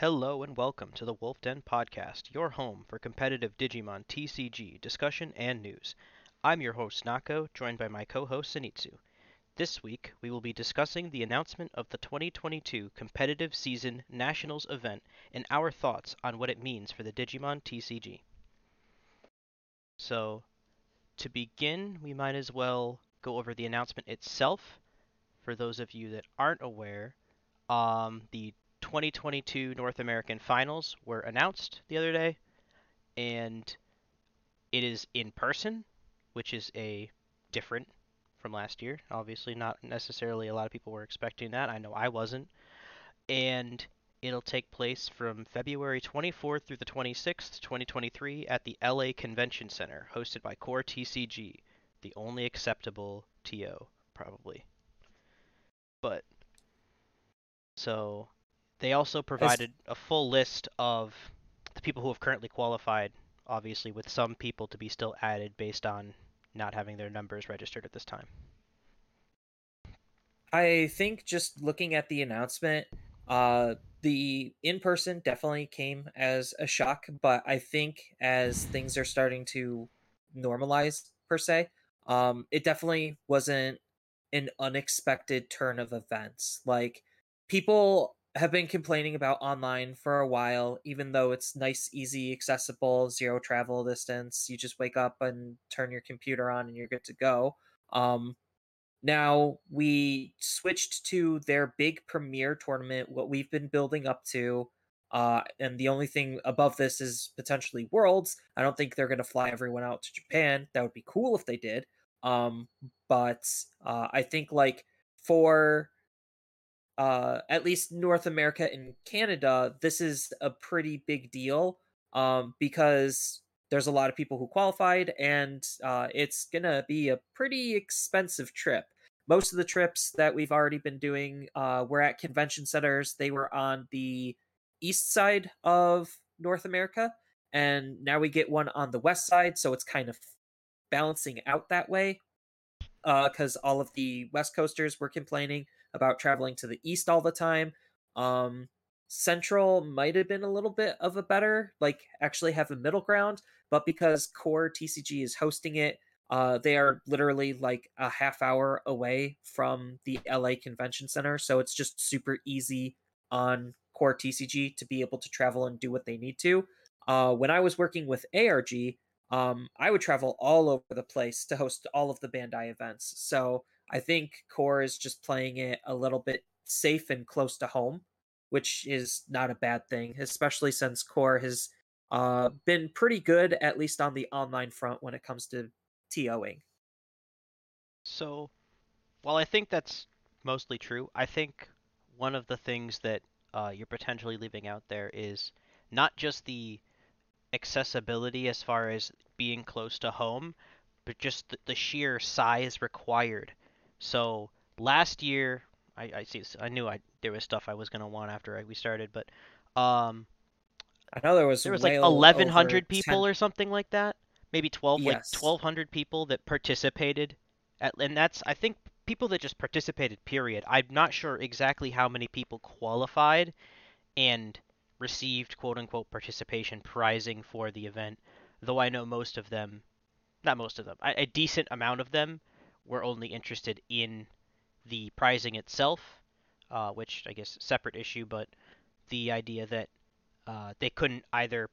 Hello and welcome to the Wolf Den Podcast, your home for competitive Digimon TCG discussion and news. I'm your host Nako, joined by my co-host Zenitsu. This week, we will be discussing the announcement of the 2022 competitive season Nationals event and our thoughts on what it means for the Digimon TCG. So, to begin, we might as well go over the announcement itself. For those of you that aren't aware, um, the 2022 North American Finals were announced the other day, and it is in person, which is a different from last year. Obviously, not necessarily a lot of people were expecting that. I know I wasn't. And it'll take place from February 24th through the 26th, 2023, at the LA Convention Center, hosted by Core TCG, the only acceptable TO, probably. But so they also provided a full list of the people who have currently qualified, obviously, with some people to be still added based on not having their numbers registered at this time. I think just looking at the announcement, uh, the in person definitely came as a shock, but I think as things are starting to normalize per se, um, it definitely wasn't an unexpected turn of events. Like people have been complaining about online for a while, even though it's nice, easy, accessible, zero travel distance. You just wake up and turn your computer on and you're good to go. Um, now we switched to their big premiere tournament, what we've been building up to. Uh, and the only thing above this is potentially Worlds. I don't think they're going to fly everyone out to Japan. That would be cool if they did. Um, but uh, I think like for uh, at least North America and Canada, this is a pretty big deal um, because there's a lot of people who qualified, and uh, it's gonna be a pretty expensive trip. Most of the trips that we've already been doing uh, were at convention centers. They were on the east side of North America, and now we get one on the west side, so it's kind of balancing out that way because uh, all of the West Coasters were complaining about traveling to the east all the time. Um, Central might have been a little bit of a better, like actually have a middle ground, but because Core TCG is hosting it, uh, they are literally like a half hour away from the LA Convention Center, so it's just super easy on Core TCG to be able to travel and do what they need to. Uh, when I was working with ARG, um, I would travel all over the place to host all of the Bandai events. So I think Core is just playing it a little bit safe and close to home, which is not a bad thing, especially since Core has uh, been pretty good, at least on the online front, when it comes to TOing. So, while I think that's mostly true, I think one of the things that uh, you're potentially leaving out there is not just the accessibility as far as being close to home, but just the, the sheer size required so last year, I, I see. I knew I there was stuff I was gonna want after I, we started, but um, I know there was there was like eleven hundred people 10... or something like that. Maybe twelve, yes. like twelve hundred people that participated, at, and that's I think people that just participated. Period. I'm not sure exactly how many people qualified and received quote unquote participation prizing for the event, though I know most of them, not most of them, a, a decent amount of them were only interested in the prizing itself, uh, which I guess separate issue, but the idea that uh, they couldn't either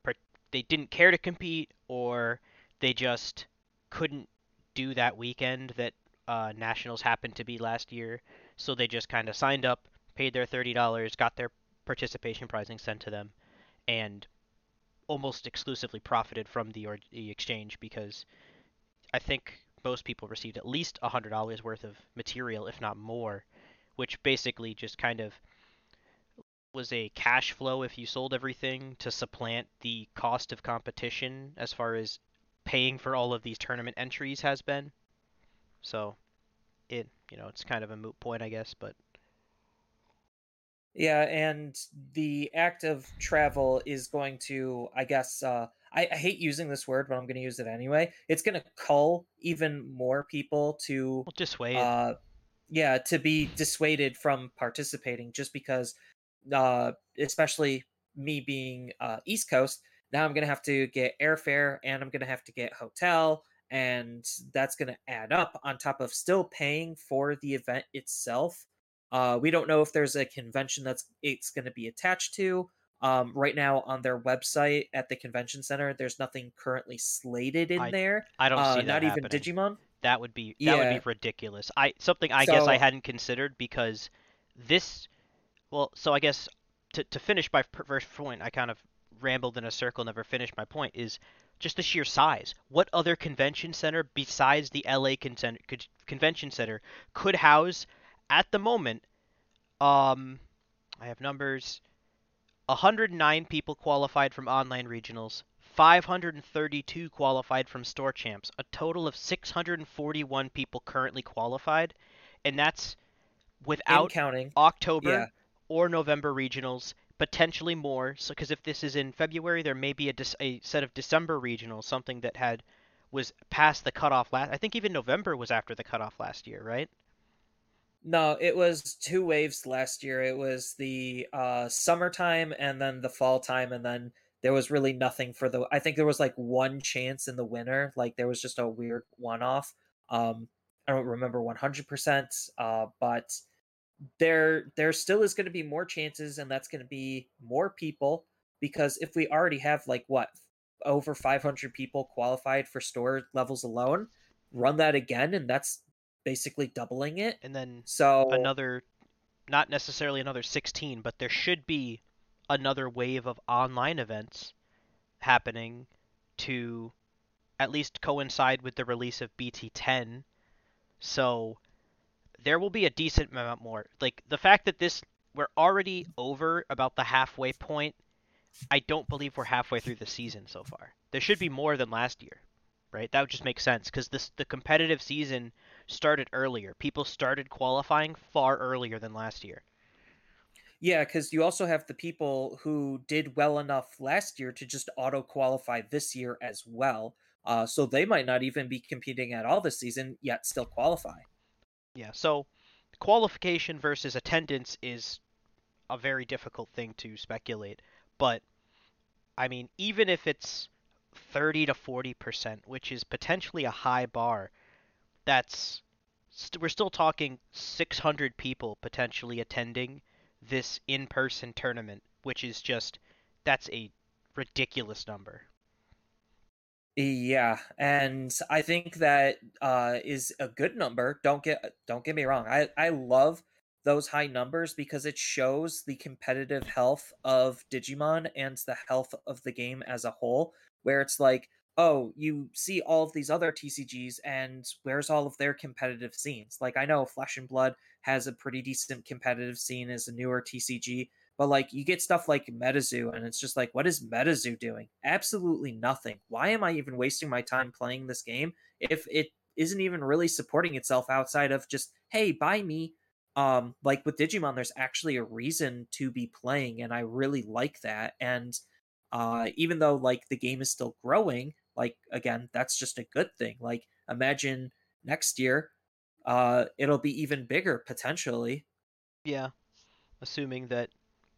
they didn't care to compete or they just couldn't do that weekend that uh, nationals happened to be last year, so they just kind of signed up, paid their thirty dollars, got their participation prizing sent to them, and almost exclusively profited from the, or- the exchange because I think most people received at least $100 worth of material, if not more, which basically just kind of was a cash flow if you sold everything to supplant the cost of competition as far as paying for all of these tournament entries has been. So it, you know, it's kind of a moot point, I guess, but yeah, and the act of travel is going to, I guess, uh, I, I hate using this word, but I'm going to use it anyway. It's going to cull even more people to well, dissuade. Uh, yeah, to be dissuaded from participating just because, uh, especially me being uh, East Coast, now I'm gonna have to get airfare and I'm gonna have to get hotel, and that's gonna add up on top of still paying for the event itself. Uh, we don't know if there's a convention that's it's going to be attached to. Um, right now on their website at the convention center, there's nothing currently slated in I, there. I don't uh, see that not happening. even Digimon. That would be that Yeah. would be ridiculous. I something I So- guess I hadn't considered because this well, so I guess to to finish my first point, I kind of rambled in a circle, never finished my point is just the sheer size. What other convention center besides the LA Con- Convention Center could house at the moment um I have numbers 109 people qualified from online regionals, 532 qualified from store champs, a total of 641 people currently qualified, and that's In without counting. October Yeah. or November regionals, potentially more. So, because if this is in February, there may be a, a set of December regionals, something that had was past the cutoff last. I think even November was after the cutoff last year, right? No, it was two waves last year. It was the uh summertime and then the fall time and then there was really nothing for the I think there was like one chance in the winter. Like there was just a weird one off. Um I don't remember 100% uh but there there still is going to be more chances and that's going to be more people because if we already have like what over 500 people qualified for store levels alone, run that again and that's basically doubling it. And then So another not necessarily another 16 but there should be another wave of online events happening to at least coincide with the release of BT10 so there will be a decent amount more. Like the fact that this we're already over about the halfway point I don't believe we're halfway through the season so far. There should be more than last year right? That would just make sense because this the competitive season started earlier. People started qualifying far earlier than last year. Yeah, because you also have the people who did well enough last year to just auto qualify this year as well. Uh, so they might not even be competing at all this season, yet still qualify. Yeah, so qualification versus attendance is a very difficult thing to speculate. But, I mean, even if it's 30 to 40%, which is potentially a high bar, that's st- we're still talking 600 people potentially attending this in-person tournament, which is just that's a ridiculous number. Yeah, and I think that uh, is a good number. Don't get don't get me wrong. I I love those high numbers because it shows the competitive health of Digimon and the health of the game as a whole. Where it's like, oh, you see all of these other TCGs, and where's all of their competitive scenes? Like I know Flesh and Blood has a pretty decent competitive scene as a newer TCG, but like you get stuff like MetaZoo, and it's just like, what is MetaZoo doing? Absolutely nothing. Why am I even wasting my time playing this game if it isn't even really supporting itself outside of just, hey, buy me? Um, like with Digimon, there's actually a reason to be playing, and I really like that. And uh, even though like the game is still growing, like again, that's just a good thing. Like imagine next year, uh, it'll be even bigger potentially. Yeah, assuming that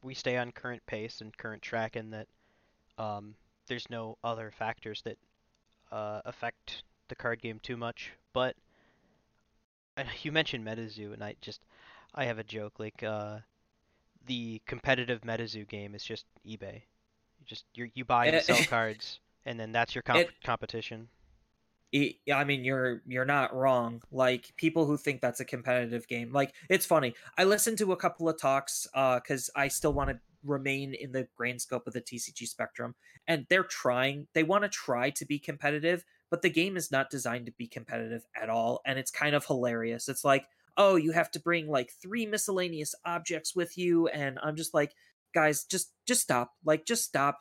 we stay on current pace and current track, and that um, there's no other factors that uh, affect the card game too much. But you mentioned MetaZoo, and I just I have a joke like uh, the competitive MetaZoo game is just eBay. You just you you buy and It- sell cards, and then that's your comp- It- competition. I I mean, you're you're not wrong. Like people who think that's a competitive game, like it's funny. I listened to a couple of talks uh, because I still want to remain in the grand scope of the TCG spectrum, and they're trying. They want to try to be competitive, but the game is not designed to be competitive at all, and it's kind of hilarious. It's like, oh, you have to bring like three miscellaneous objects with you, and I'm just like, guys, just just stop. Like, just stop.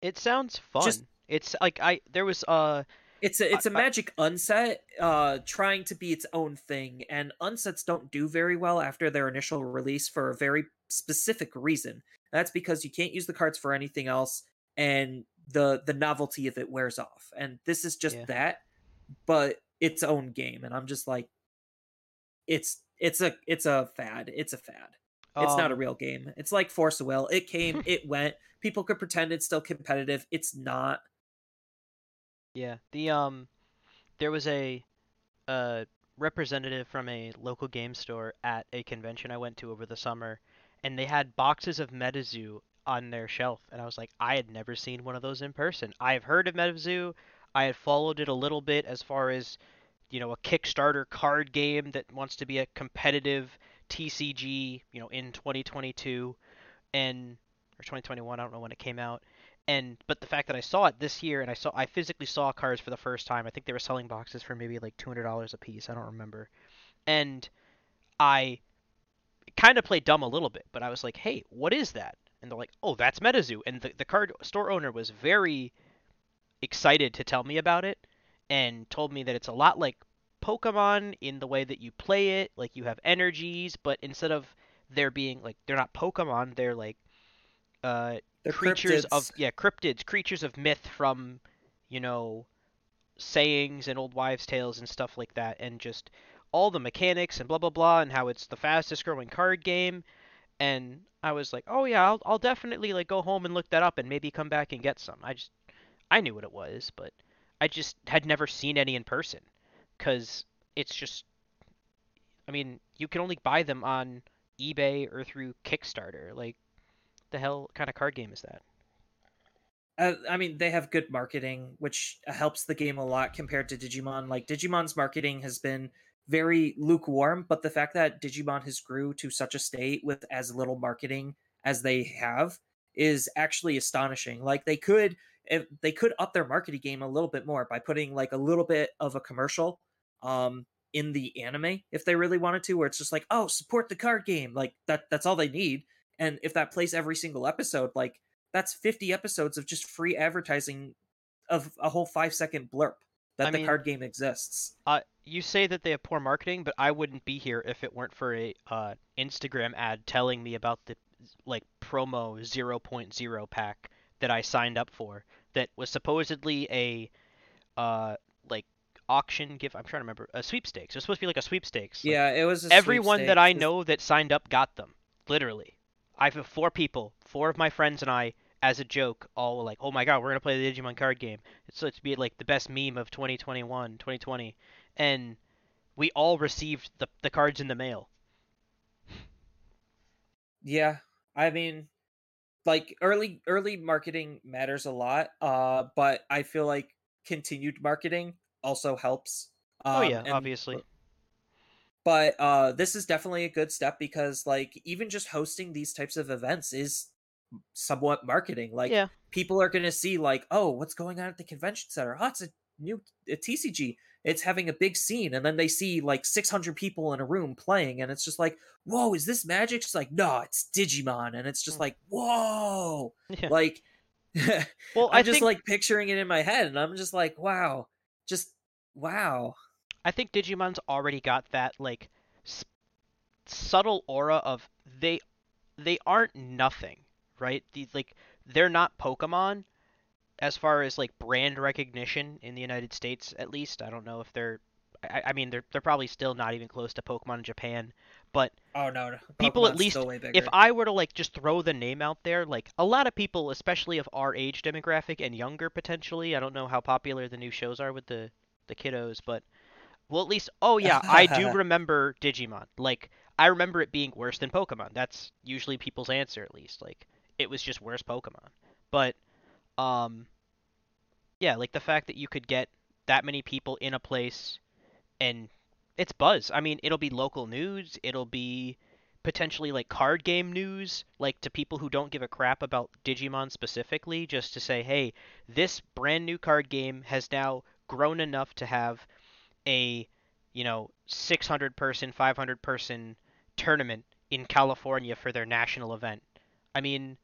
It sounds fun. Just- It's like I there was uh It's a it's a I- I- magic unset uh trying to be its own thing and unsets don't do very well after their initial release for a very specific reason. That's because you can't use the cards for anything else and the the novelty of it wears off. And this is just Yeah. that but its own game and I'm just like it's it's a it's a fad. It's a fad. It's um, not a um real game. It's like Force of Will. It came, it went. People could pretend it's still competitive. It's not. Yeah. The um there was a uh representative from a local game store at a convention I went to over the summer and they had boxes of MetaZoo on their shelf and I was like I had never seen one of those in person. I have heard of MetaZoo. I had followed it a little bit as far as you know a Kickstarter card game that wants to be a competitive TCG, you know, in 2022 and or 2021, I don't know when it came out. And but the fact that I saw it this year and I saw I physically saw cards for the first time. I think they were selling boxes for maybe like $200 a piece. I don't remember. And I kind of played dumb a little bit, but I was like, "Hey, what is that?" And they're like, "Oh, that's MetaZoo." And the the card store owner was very excited to tell me about it and told me that it's a lot like Pokemon in the way that you play it. Like you have energies, but instead of there being like they're not Pokemon, they're like uh they're creatures cryptids. of yeah cryptids, creatures of myth from you know sayings and old wives' tales and stuff like that, and just all the mechanics and blah blah blah, and how it's the fastest growing card game. And I was like, oh yeah, I'll I'll definitely like go home and look that up and maybe come back and get some. I just I knew what it was, but I just had never seen any in person because it's just I mean, you can only buy them on eBay or through Kickstarter. Like, the hell kind of card game is that? Uh, I mean, they have good marketing, which helps the game a lot compared to Digimon. Like, Digimon's marketing has been very lukewarm, but the fact that Digimon has grew to such a state with as little marketing as they have is actually astonishing. Like, they could if they could up their marketing game a little bit more by putting like a little bit of a commercial um in the anime if they really wanted to where it's just like oh support the card game like that that's all they need and if that plays every single episode like that's 50 episodes of just free advertising of a whole 5 second blurb that I the mean, card game exists uh you say that they have poor marketing but I wouldn't be here if it weren't for a uh Instagram ad telling me about the like promo 0.0 pack that I signed up for that was supposedly a uh like auction gift. I'm trying to remember a sweepstakes. It was supposed to be like a sweepstakes. Like, yeah, it was. everyone that I know that signed up got them. Literally, I have four people, four of my friends and I, as a joke, all were like, "Oh my god, we're gonna play the Digimon card game." It's supposed to be like the best meme of 2021, 2020, and we all received the the cards in the mail. Yeah, I mean, like early early marketing matters a lot uh but i feel like continued marketing also helps um, oh yeah obviously but uh this is definitely a good step because like even just hosting these types of events is somewhat marketing like yeah. people are going to see like oh what's going on at the convention center oh it's a new a tcg it's having a big scene and then they see like 600 people in a room playing and it's just like whoa is this magic it's like no it's digimon and it's just hmm. like whoa yeah. like well i'm I just think... like picturing it in my head and i'm just like wow just wow i think digimon's already got that like s- subtle aura of they they aren't nothing right the, like they're not pokemon as far as like brand recognition in the United States, at least, I don't know if they're. I, I mean, they're they're probably still not even close to Pokemon in Japan, but oh no, no. people at least if I were to like just throw the name out there, like a lot of people, especially of our age demographic and younger potentially, I don't know how popular the new shows are with the the kiddos, but well, at least oh yeah, I do remember Digimon. Like I remember it being worse than Pokemon. That's usually people's answer, at least. Like it was just worse Pokemon, but um, yeah, like the fact that you could get that many people in a place and it's buzz. I mean, it'll be local news, it'll be potentially like card game news, like to people who don't give a crap about Digimon specifically, just to say, hey, this brand new card game has now grown enough to have a, you know, 600 person, 500 person tournament in California for their national event. I mean,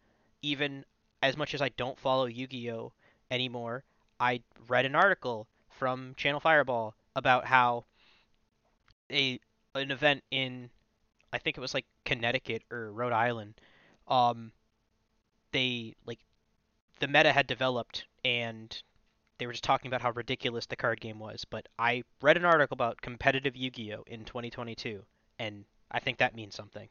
even as much as I don't follow Yu-Gi-Oh anymore, I read an article from Channel Fireball about how a an event in I think it was like Connecticut or Rhode Island, um, they like the meta had developed and they were just talking about how ridiculous the card game was. But I read an article about competitive Yu-Gi-Oh in 2022, and I think that means something.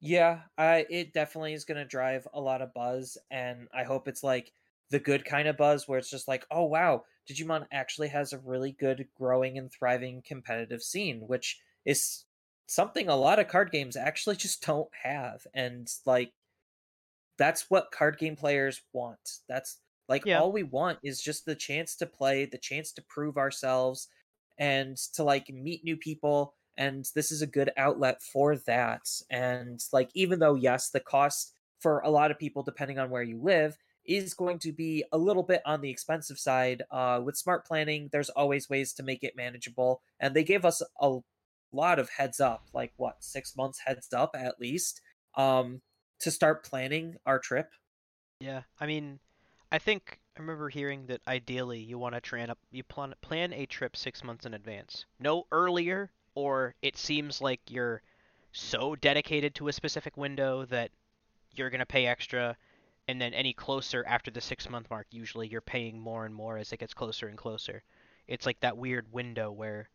Yeah, it definitely is going to drive a lot of buzz and I hope it's like the good kind of buzz where it's just like, "Oh wow, Digimon actually has a really good growing and thriving competitive scene," which is something a lot of card games actually just don't have. And like that's what card game players want. That's like yeah. all we want is just the chance to play, the chance to prove ourselves and to like meet new people and this is a good outlet for that. And like even though yes, the cost for a lot of people depending on where you live is going to be a little bit on the expensive side. Uh, with smart planning, there's always ways to make it manageable, and they gave us a lot of heads up, like what six months heads up at least, um, to start planning our trip. Yeah, I mean, I think I remember hearing that ideally you want to you plan plan a trip six months in advance, no earlier, or it seems like you're so dedicated to a specific window that you're gonna pay extra and then any closer after the six month mark, usually you're paying more and more as it gets closer and closer. It's like that weird window where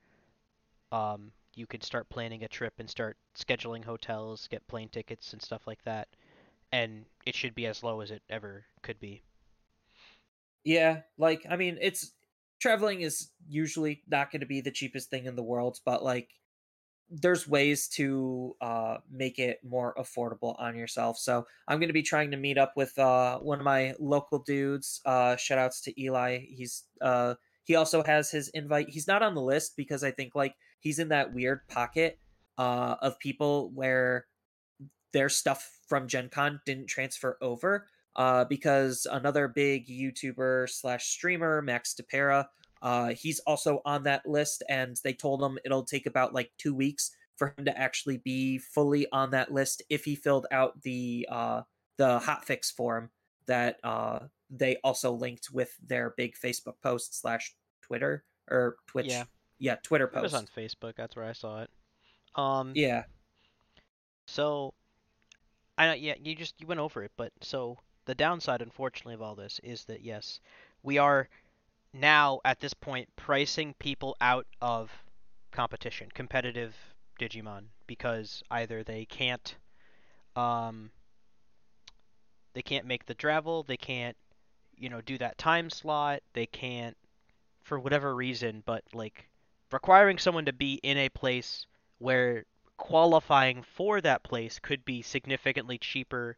um, you could start planning a trip and start scheduling hotels, get plane tickets and stuff like that, and it should be as low as it ever could be. Yeah, like I mean, it's traveling is usually not going to be the cheapest thing in the world, but like there's ways to uh, make it more affordable on yourself. So I'm going to be trying to meet up with uh, one of my local dudes. Uh, shout outs to Eli. He's uh, he also has his invite. He's not on the list because I think like he's in that weird pocket uh, of people where their stuff from Gen Con didn't transfer over. Uh, because another big YouTuber slash streamer, Max DePera, uh, he's also on that list, and they told him it'll take about like two weeks for him to actually be fully on that list if he filled out the uh, the hotfix form that uh, they also linked with their big Facebook post slash Twitter or Twitch. Yeah, yeah, Twitter post. It was on Facebook. That's where I saw it. Um, yeah. So, I know yeah, you just you went over it, but so the downside, unfortunately, of all this is that yes, we are now at this point pricing people out of competition, competitive Digimon, because either they can't um, they can't make the travel, they can't you know do that time slot, they can't for whatever reason, but like requiring someone to be in a place where qualifying for that place could be significantly cheaper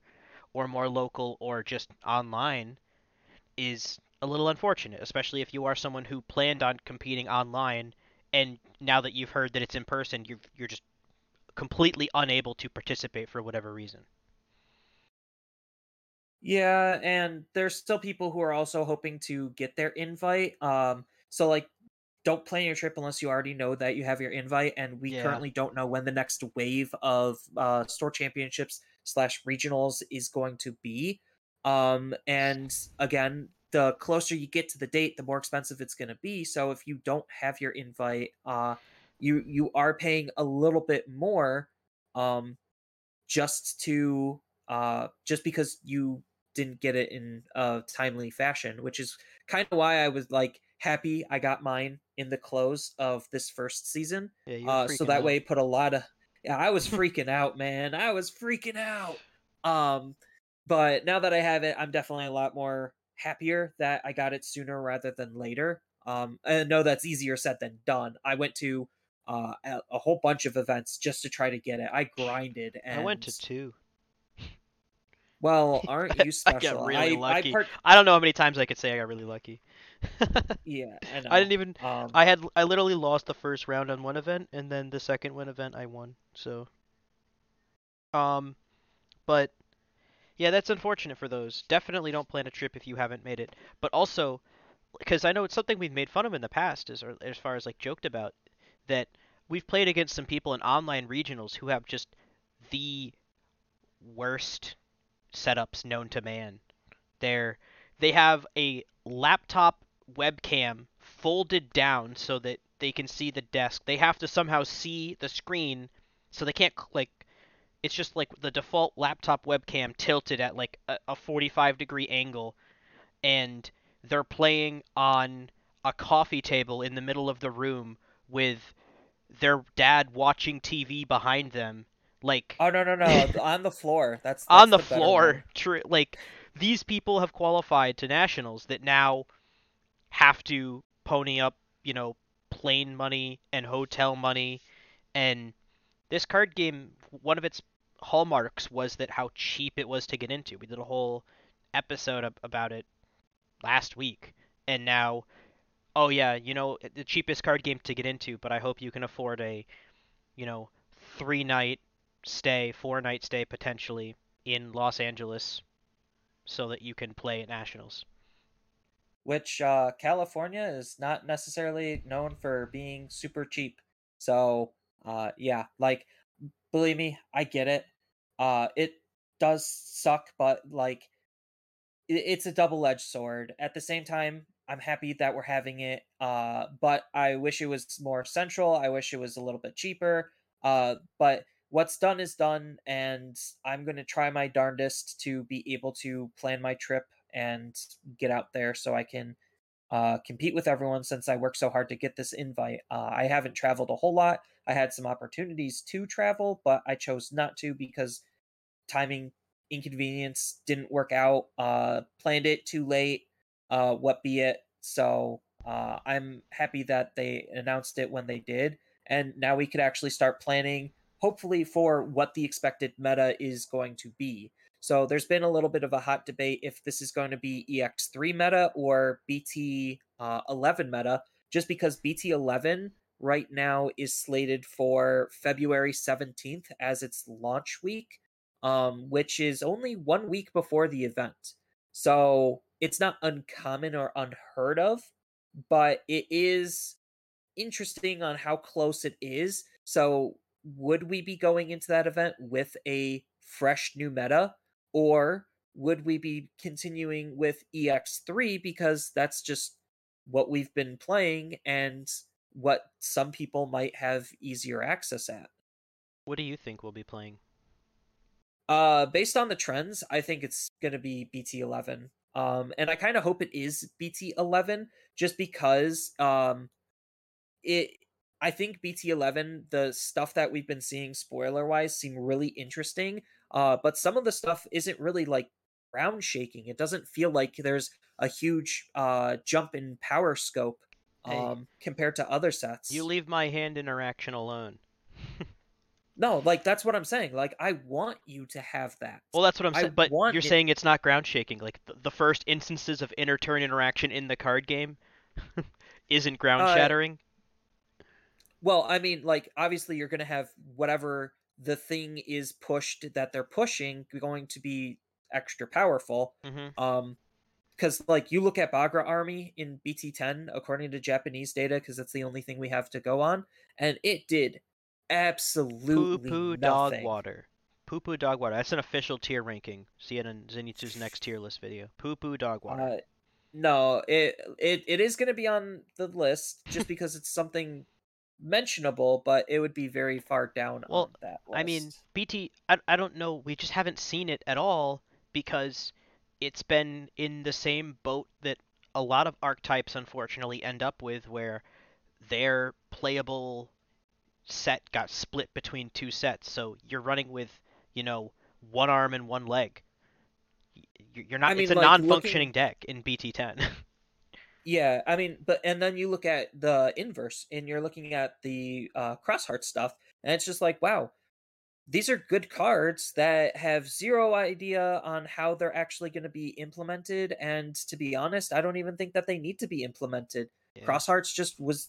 or more local or just online is a little unfortunate, especially if you are someone who planned on competing online, and now that you've heard that it's in person, you're you're just completely unable to participate for whatever reason. Yeah, and there's still people who are also hoping to get their invite. Um, so like, don't plan your trip unless you already know that you have your invite. And we yeah. currently don't know when the next wave of uh, store championships slash regionals is going to be. Um, and again, the closer you get to the date, the more expensive it's going to be. So if you don't have your invite, uh, you you are paying a little bit more, um, just to uh, just because you didn't get it in a timely fashion, which is kind of why I was like happy I got mine in the close of this first season. Yeah, uh, so that out. way put a lot of yeah, I was freaking out, man. I was freaking out. Um, but now that I have it, I'm definitely a lot more happier that I got it sooner rather than later. Um, I know that's easier said than done. I went to uh, a, a, whole bunch of events just to try to get it. I grinded. And... I went to two. Well, aren't you special? I got really I, lucky. I, part... I, don't know how many times I could say I got really lucky. yeah, I, I, didn't even. Um, I had. I literally lost the first round on one event, and then the second one event I won. So. Um, but yeah, that's unfortunate for those. Definitely don't plan a trip if you haven't made it. But also, because I know it's something we've made fun of in the past, as as far as like joked about, that we've played against some people in online regionals who have just the worst setups known to man. They're they have a laptop webcam folded down so that they can see the desk. They have to somehow see the screen, so they can't like it's just like the default laptop webcam tilted at like a, a 45 degree angle and they're playing on a coffee table in the middle of the room with their dad watching TV behind them Like Oh no no no on the floor. That's, that's on the, the floor. True. Like these people have qualified to nationals that now have to pony up, you know, plane money and hotel money and this card game one of its hallmarks was that how cheap it was to get into. We did a whole episode about it last week, and now, oh yeah, you know the cheapest card game to get into, but I hope you can afford a, you know, three night stay, four night stay potentially in Los Angeles, so that you can play at nationals. Which uh, California is not necessarily known for being super cheap. So uh, yeah, like believe me, I get it. Uh, it does suck, but like it, it's a double-edged sword. At the same time, I'm happy that we're having it. Uh, but I wish it was more central. I wish it was a little bit cheaper. Uh, but what's done is done, and I'm gonna try my darndest to be able to plan my trip and get out there so I can uh, compete with everyone since I worked so hard to get this invite. Uh, I haven't traveled a whole lot. I had some opportunities to travel, but I chose not to because timing inconvenience didn't work out. Uh, planned it too late. Uh, what be it? So uh, I'm happy that they announced it when they did, and now we could actually start planning, hopefully, for what the expected meta is going to be. So there's been a little bit of a hot debate if this is going to be EX3 meta or BT11 uh, meta, just because BT11 right now is slated for February 17th as its launch week, um, which is only one week before the event. So it's not uncommon or unheard of, but it is interesting on how close it is. So would we be going into that event with a fresh new meta? Or would we be continuing with EX3 because that's just what we've been playing and what some people might have easier access at? What do you think we'll be playing? Uh, based on the trends, I think it's going to be BT11. Um, and I kind of hope it is BT11 just because um, it I think BT11, the stuff that we've been seeing spoiler wise, seem really interesting. Uh, but some of the stuff isn't really like ground shaking. It doesn't feel like there's a huge uh, jump in power scope um, hey, compared to other sets. You leave my hand interaction alone. no, like that's what I'm saying. Like I want you to have that. Well, that's what I'm saying. But you're it... saying it's not ground shaking. Like the, the first instances of inner turn interaction in the card game isn't ground uh, shattering. Well, I mean, like obviously you're going to have whatever the thing is pushed that they're pushing going to be extra powerful. Mm-hmm. Um, because like you look at Bagra Army in BT10 according to Japanese data, because that's the only thing we have to go on, and it did absolutely poo poo dog water. Poo poo dog water. That's an official tier ranking. See it in Zenitsu's next tier list video. Poo poo dog water. Uh, no, it it it is going to be on the list just because it's something mentionable, but it would be very far down well, on that list. I mean, BT, I, I don't know. We just haven't seen it at all because it's been in the same boat that a lot of archetypes unfortunately end up with, where their playable set got split between two sets. So you're running with, you know, one arm and one leg. You're not. I mean, it's a like, non-functioning looking... deck in BT10. Yeah, I mean, but and then you look at the inverse, and you're looking at the uh, Xros Heart stuff, and it's just like, wow, these are good cards that have zero idea on how they're actually going to be implemented. And to be honest, I don't even think that they need to be implemented. Yeah. Xros Hearts just was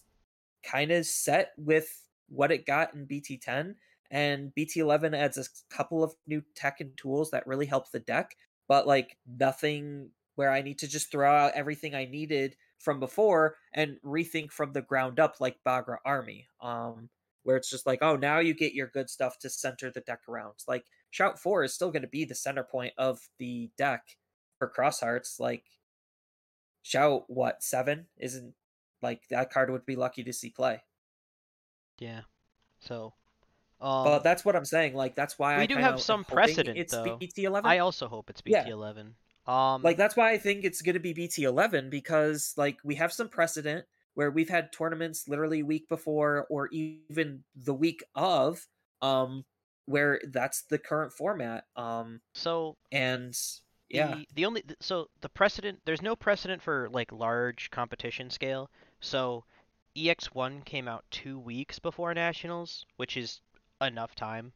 kind of set with what it got in BT10, and BT11 adds a couple of new tech and tools that really help the deck, but like nothing where I need to just throw out everything I needed from before and rethink from the ground up like Bagra Army. Um, where it's just like, oh, now you get your good stuff to center the deck around. Like Shout 4 is still going to be the center point of the deck for Xros Hearts. Like Shout what, 7 isn't like that card would be lucky to see play. Yeah. So um, but that's what I'm saying. Like that's why we I do have some precedent. It's though. BT11. I also hope it's BT11. Um, like that's why I think it's going to be BT11 because like we have some precedent where we've had tournaments literally week before or even the week of um where that's the current format. Um, so and yeah, the, the only so the precedent there's no precedent for like large competition scale. So EX1 came out two weeks before nationals, which is enough time.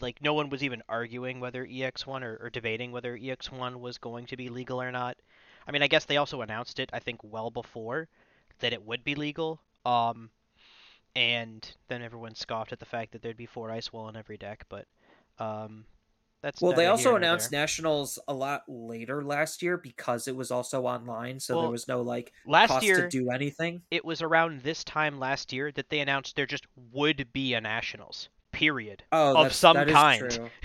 Like no one was even arguing whether EX1 or, or debating whether EX1 was going to be legal or not. I mean, I guess they also announced it I think well before that it would be legal. Um, and then everyone scoffed at the fact that there'd be four ice wall in every deck, but um, that's well. They also announced there. nationals a lot later last year because it was also online, so well, there was no like last year to do anything. It was around this time last year that they announced there just would be a nationals. Period. Oh, of some kind.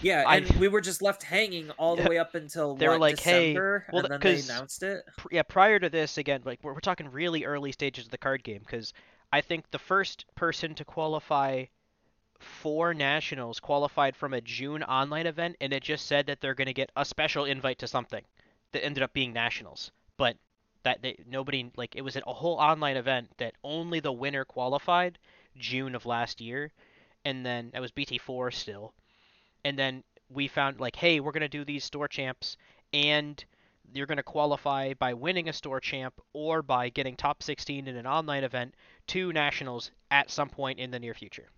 Yeah, and I, we were just left hanging all the way up until they what, were like, December, "Hey," well, and then they announced it. Yeah, prior to this, again, like we're, we're talking really early stages of the card game because I think the first person to qualify for nationals qualified from a June online event, and it just said that they're going to get a special invite to something that ended up being nationals. But that they, nobody like it was a whole online event that only the winner qualified June of last year, and then it was BT4 still, and then we found like, hey, we're gonna do these store champs, and you're gonna qualify by winning a store champ or by getting top 16 in an online event to nationals at some point in the near future.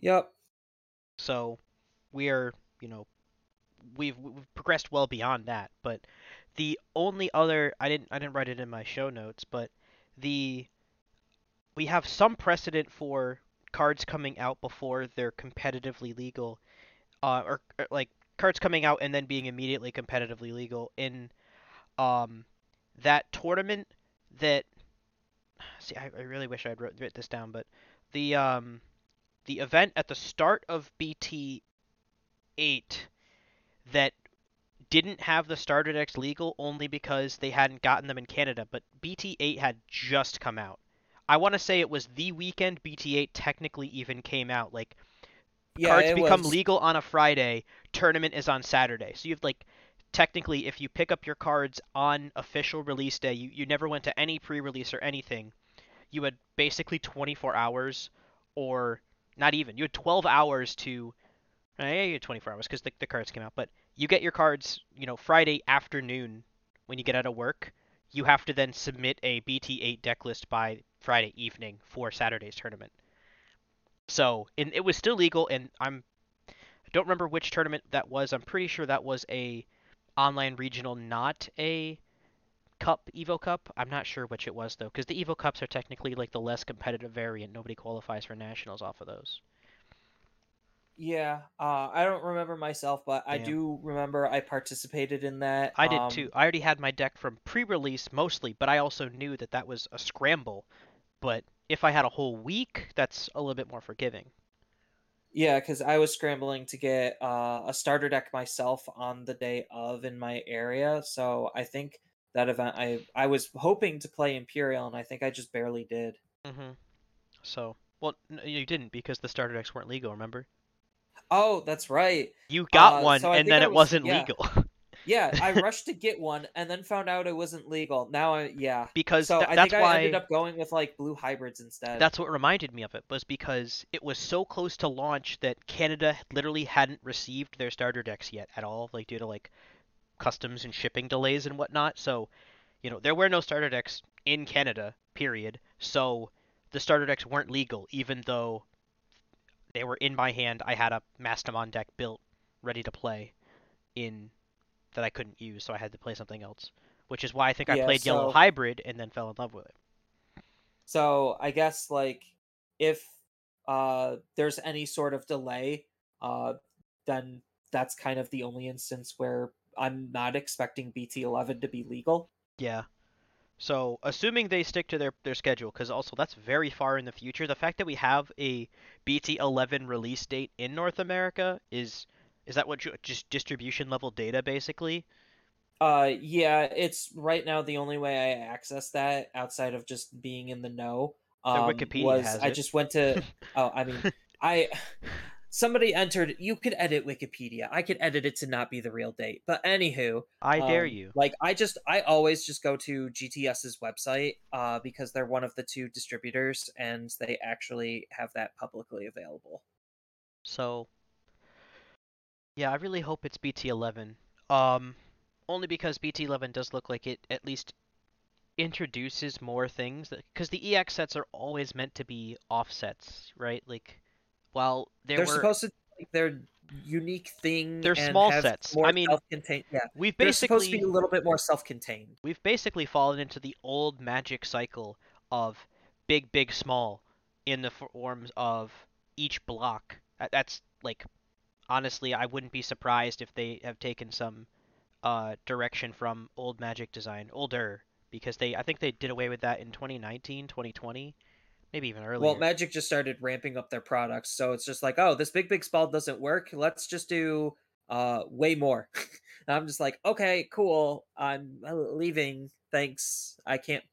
Yep. So we are, you know, we've we've progressed well beyond that. But the only other I didn't I didn't write it in my show notes, but the we have some precedent for cards coming out before they're competitively legal, uh, or, or like cards coming out and then being immediately competitively legal in um that tournament that see I, I really wish I'd wrote, this down, but the um the event at the start of BT eight that didn't have the starter decks legal only because they hadn't gotten them in Canada, but BT8 had just come out. I want to say it was the weekend BT8 technically even came out. Like yeah, cards become was... legal on a Friday, tournament is on Saturday. So you've like technically if you pick up your cards on official release day, you, you never went to any pre-release or anything. You had basically 24 hours or not even. You had 12 hours to. Uh, yeah, you had 24 hours because the, the cards came out. But you get your cards, you know, Friday afternoon when you get out of work. You have to then submit a BT8 deck list by Friday evening for Saturday's tournament. So, and it was still legal, and I'm I don't remember which tournament that was. I'm pretty sure that was a online regional, not a Cup, Evo Cup. I'm not sure which it was though, because the Evo Cups are technically like the less competitive variant. Nobody qualifies for nationals off of those. Yeah, uh, I don't remember myself, but I do remember I participated in that. I did um, too. I already had my deck from pre-release mostly, but I also knew that that was a scramble. But if I had a whole week, that's a little bit more forgiving. Yeah, because I was scrambling to get uh, a starter deck myself on the day of in my area, so I think that event. I I was hoping to play Imperial, and I think I just barely did. Mm-hmm. So, well, you didn't because the starter decks weren't legal. Remember? Oh, that's right. You got uh, one, so and then it was, not yeah. legal. yeah, I rushed to get one, and then found out it wasn't legal. Now, I yeah, because so th- I that's think why I ended up going with like blue hybrids instead. That's what reminded me of it was because it was so close to launch that Canada literally hadn't received their starter decks yet at all, like due to like customs and shipping delays and whatnot. So, you know, there were no starter decks in Canada, period. So the starter decks weren't legal, even though they were in my hand. I had a Mastemon deck built, ready to play, in that I couldn't use, so I had to play something else. Which is why I think I played so, Yellow Hybrid and then fell in love with it. So I guess like if uh, there's any sort of delay, uh, then that's kind of the only instance where I'm not expecting BT11 to be legal. Yeah. So, assuming they stick to their, their schedule, because also that's very far in the future, the fact that we have a BT11 release date in North America is is that what you, just distribution level data basically? Uh, yeah, it's right now the only way I access that outside of just being in the know. Um, Wikipedia was I just went to. oh, I mean, I somebody entered you could edit wikipedia i could edit it to not be the real date but anywho i um, dare you like i just i always just go to gts's website uh because they're one of the two distributors and they actually have that publicly available So, yeah, I really hope it's BT11. Um, only because BT11 does look like it at least introduces more things because the EX sets are always meant to be offsets, right? Like, while they're were, supposed to like they're unique thing. They're small sets. I mean, self-contained. Yeah, we've basically supposed to be a little bit more self-contained. We've basically fallen into the old Magic cycle of big, big, small, in the forms of each block. That's like, honestly, I wouldn't be surprised if they have taken some uh, direction from old Magic design, older, because they I think they did away with that in 2019, 2020 maybe even earlier. Well, Magic just started ramping up their products, so it's just like, oh, this big big spell doesn't work. Let's just do uh way more. I'm just like, okay, cool. I'm leaving. Thanks. I can't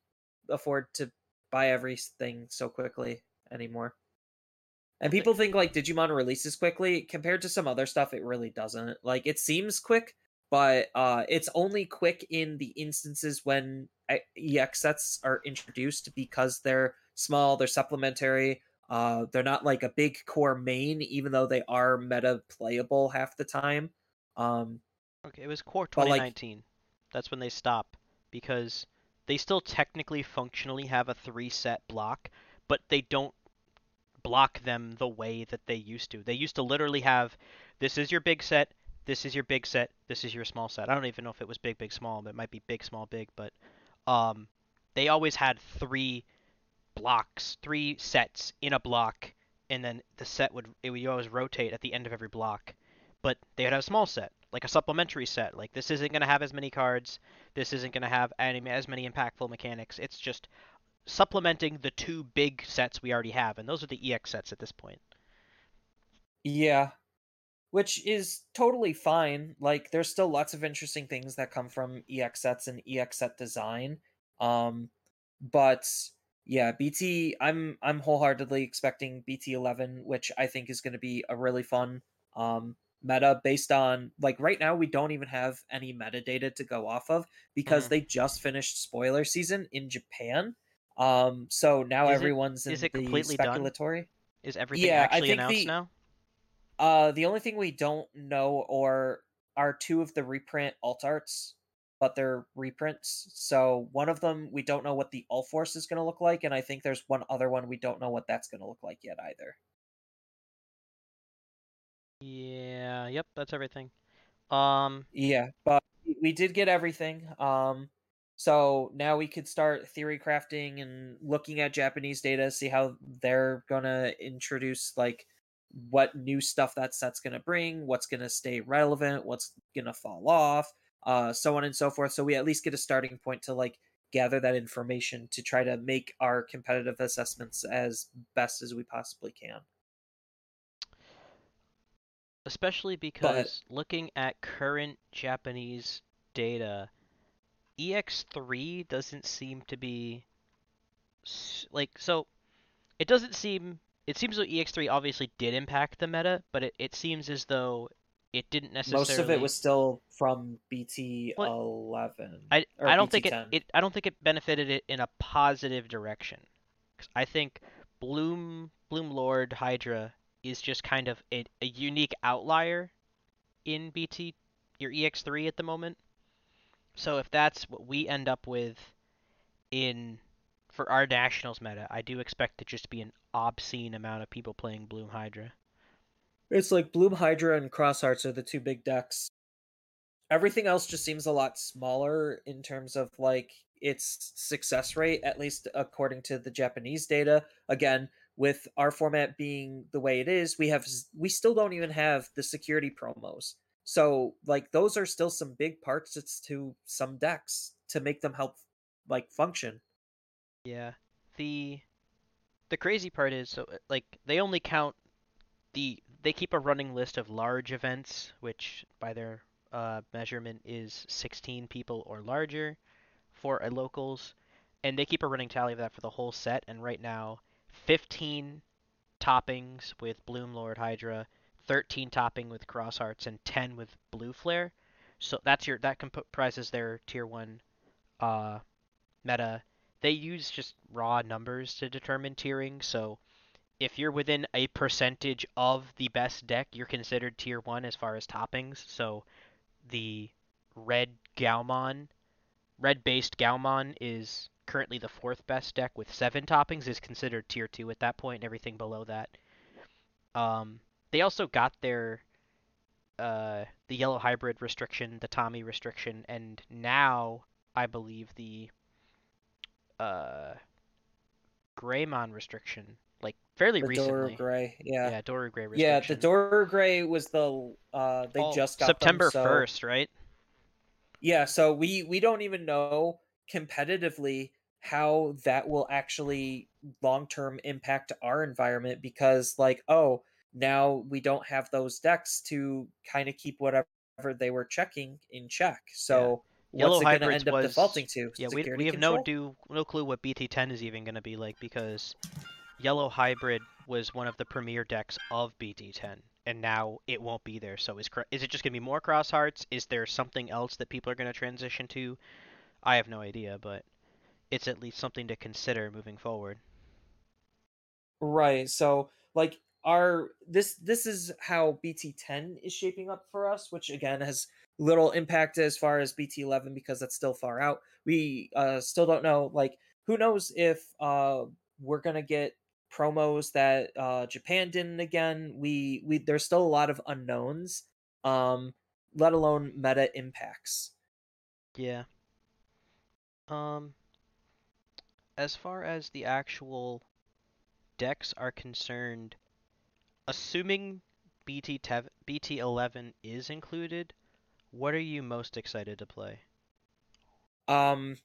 afford to buy everything so quickly anymore. And people think like Digimon releases quickly compared to some other stuff it really doesn't. Like it seems quick, but uh it's only quick in the instances when EX sets are introduced because they're small, they're supplementary. Uh, they're not like a big core main, even though they are meta playable half the time. Um, okay, it was core 2019. Like, That's when they stop because they still technically functionally have a three set block, but they don't block them the way that they used to. They used to literally have this is your big set, this is your big set, this is your small set. I don't even know if it was big, big, small, but it might be big, small, big, but um, they always had three blocks, three sets in a block, and then the set would it would always rotate at the end of every block. But they would have a small set, like a supplementary set. Like this isn't going to have as many cards. This isn't going to have any, as many impactful mechanics. It's just supplementing the two big sets we already have, and those are the EX sets at this point. Yeah, which is totally fine. Like there's still lots of interesting things that come from EX sets and EX set design. Um, but yeah, BT. I'm I'm wholeheartedly expecting BT eleven, which I think is going to be a really fun um, meta based on like right now we don't even have any metadata to go off of because mm. they just finished spoiler season in Japan. Um, so now is everyone's it, in is it completely speculatory. Done? Is everything yeah, actually announced the, now? Uh, the only thing we don't know or are two of the reprint alt arts but they're reprints. So one of them we don't know what the All Force is going to look like, and I think there's one other one we don't know what that's going to look like yet either. Yeah. Yep. That's everything. Um. Yeah, but we did get everything. Um. So now we could start theory crafting and looking at Japanese data, see how they're gonna introduce like what new stuff that set's gonna bring, what's gonna stay relevant, what's gonna fall off, uh, so on and so forth. So we at least get a starting point to like gather that information to try to make our competitive assessments as best as we possibly can. Especially because but, looking at current Japanese data, EX3 doesn't seem to be like so it doesn't seem it seems like EX3 obviously did impact the meta, but it, it seems as though it didn't necessarily. Most of it was still from BT eleven. I I don't think it, it I don't think it benefited it in a positive direction. Cause I think Bloom Bloom Lord Hydra is just kind of a, a unique outlier in BT your EX3 at the moment. So if that's what we end up with in for our nationals meta, I do expect to just be an obscene amount of people playing Bloom Hydra. It's like Bloom Hydra and Xros Hearts are the two big decks. Everything else just seems a lot smaller in terms of like its success rate, at least according to the Japanese data. Again, with our format being the way it is, we have we still don't even have the security promos. So like those are still some big parts to some decks to make them help like function. Yeah. The the crazy part is so like they only count the they keep a running list of large events, which by their uh, measurement is 16 people or larger for a locals, and they keep a running tally of that for the whole set. And right now, 15 toppings with Bloom Lord Hydra, 13 topping with Xros Hearts, and 10 with Blue Flare. So that's your that comprises their tier one uh, meta. They use just raw numbers to determine tiering, so if you're within a percentage of the best deck, you're considered tier one as far as toppings. So the red Galmon, red based Galmon is currently the fourth best deck with seven toppings, is considered tier two at that point, and everything below that. Um, they also got their uh, the yellow hybrid restriction, the Tommy restriction, and now I believe the uh, Greymon restriction, fairly recently. Doru Gray, yeah, yeah, Dora Gray. Yeah, the Dora Gray was the uh, they oh, just got September first, so... right? Yeah, so we we don't even know competitively how that will actually long term impact our environment because like oh now we don't have those decks to kind of keep whatever they were checking in check so yeah. what's Yellow it going to end up was, defaulting to yeah we, we have control? no do no clue what bt10 is even going to be like because yellow hybrid was one of the premier decks of bt10 and now it won't be there so is is it just going to be more xros hearts is there something else that people are going to transition to i have no idea but it's at least something to consider moving forward. Right. So like our this this is how BT10 is shaping up for us, which again has little impact as far as BT11 because that's still far out. We uh still don't know like who knows if uh we're to get promos that uh Japan didn't again. We we there's still a lot of unknowns um let alone meta impacts. Yeah. Um as far as the actual decks are concerned, assuming BT BT11 is included, what are you most excited to play? Um,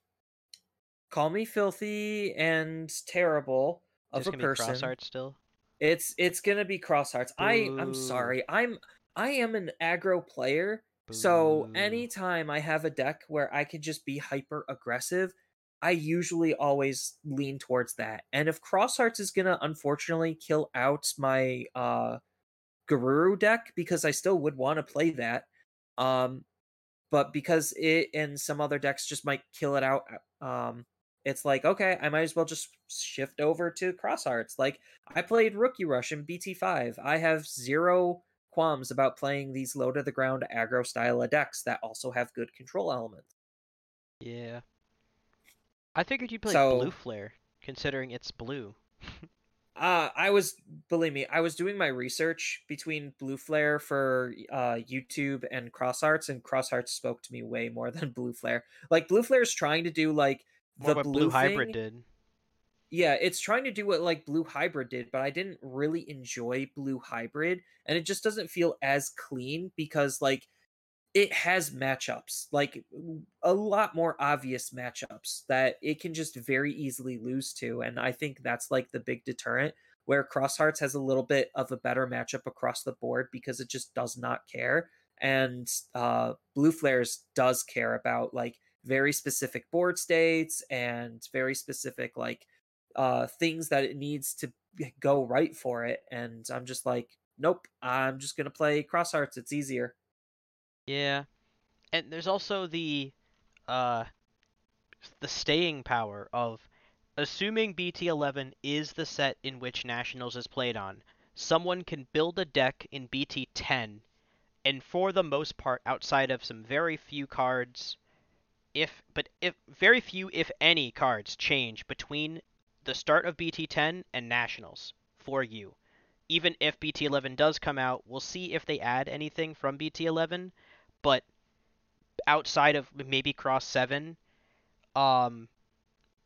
call me filthy and terrible of Just a person. Xros Heart still. It's it's gonna be xros hearts. I I'm sorry. I'm I am an aggro player. Boo. So anytime I have a deck where I can just be hyper aggressive, I usually always lean towards that. And if Xros Hearts is gonna unfortunately kill out my uh Garuru deck, because I still would want to play that, um, but because it and some other decks just might kill it out, uh, um, it's like okay, I might as well just shift over to Xros Hearts. Like I played Rookie Rush in BT5. I have zero qualms about playing these low to the ground aggro style of decks that also have good control elements. Yeah, I figured you played so, Blue Flare, considering it's blue. uh, I was, believe me, I was doing my research between Blue Flare for uh, YouTube and Xros Hearts, and Xros Hearts spoke to me way more than Blue Flare. Like Blue Flare is trying to do like the blue, blue hybrid did. Yeah, it's trying to do what like Blue Hybrid did, but I didn't really enjoy Blue Hybrid, and it just doesn't feel as clean because like it has matchups, like a lot more obvious matchups that it can just very easily lose to. And I think that's like the big deterrent where Xros Hearts has a little bit of a better matchup across the board because it just does not care. And uh, Blue Flares does care about like very specific board states and very specific like uh, things that it needs to go right for it. And I'm just like, nope, I'm just gonna play Xros Hearts. It's easier. Yeah, and there's also the uh the staying power of assuming BT11 is the set in which Nationals is played on. Someone can build a deck in BT10 and for the most part outside of some very few cards if but if very few if any cards change between the start of BT10 and Nationals for you. Even if BT11 does come out, we'll see if they add anything from BT11 but outside of maybe Cross Seven, um,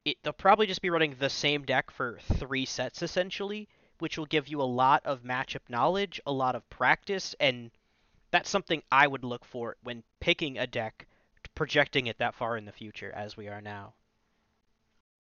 it, they'll probably just be running the same deck for three sets essentially, which will give you a lot of matchup knowledge, a lot of practice, and that's something I would look for when picking a deck, projecting it that far in the future as we are now.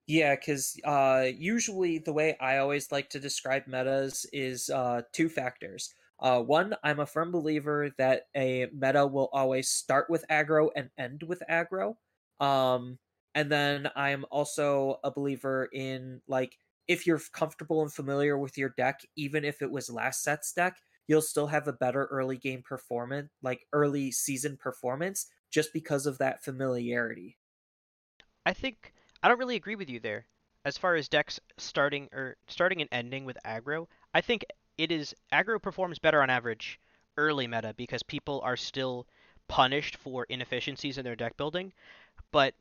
Yeah, because uh, usually the way I always like to describe metas is uh, two factors. Uh, one, I'm a firm believer that a meta will always start with aggro and end with aggro. Um, and then I'm also a believer in like if you're comfortable and familiar with your deck, even if it was last set's deck, you'll still have a better early game performance, like early season performance, just because of that familiarity. I think I don't really agree with you there. As far as decks starting or starting and ending with aggro, I think it is aggro performs better on average early meta because people are still punished for inefficiencies in their deck building. But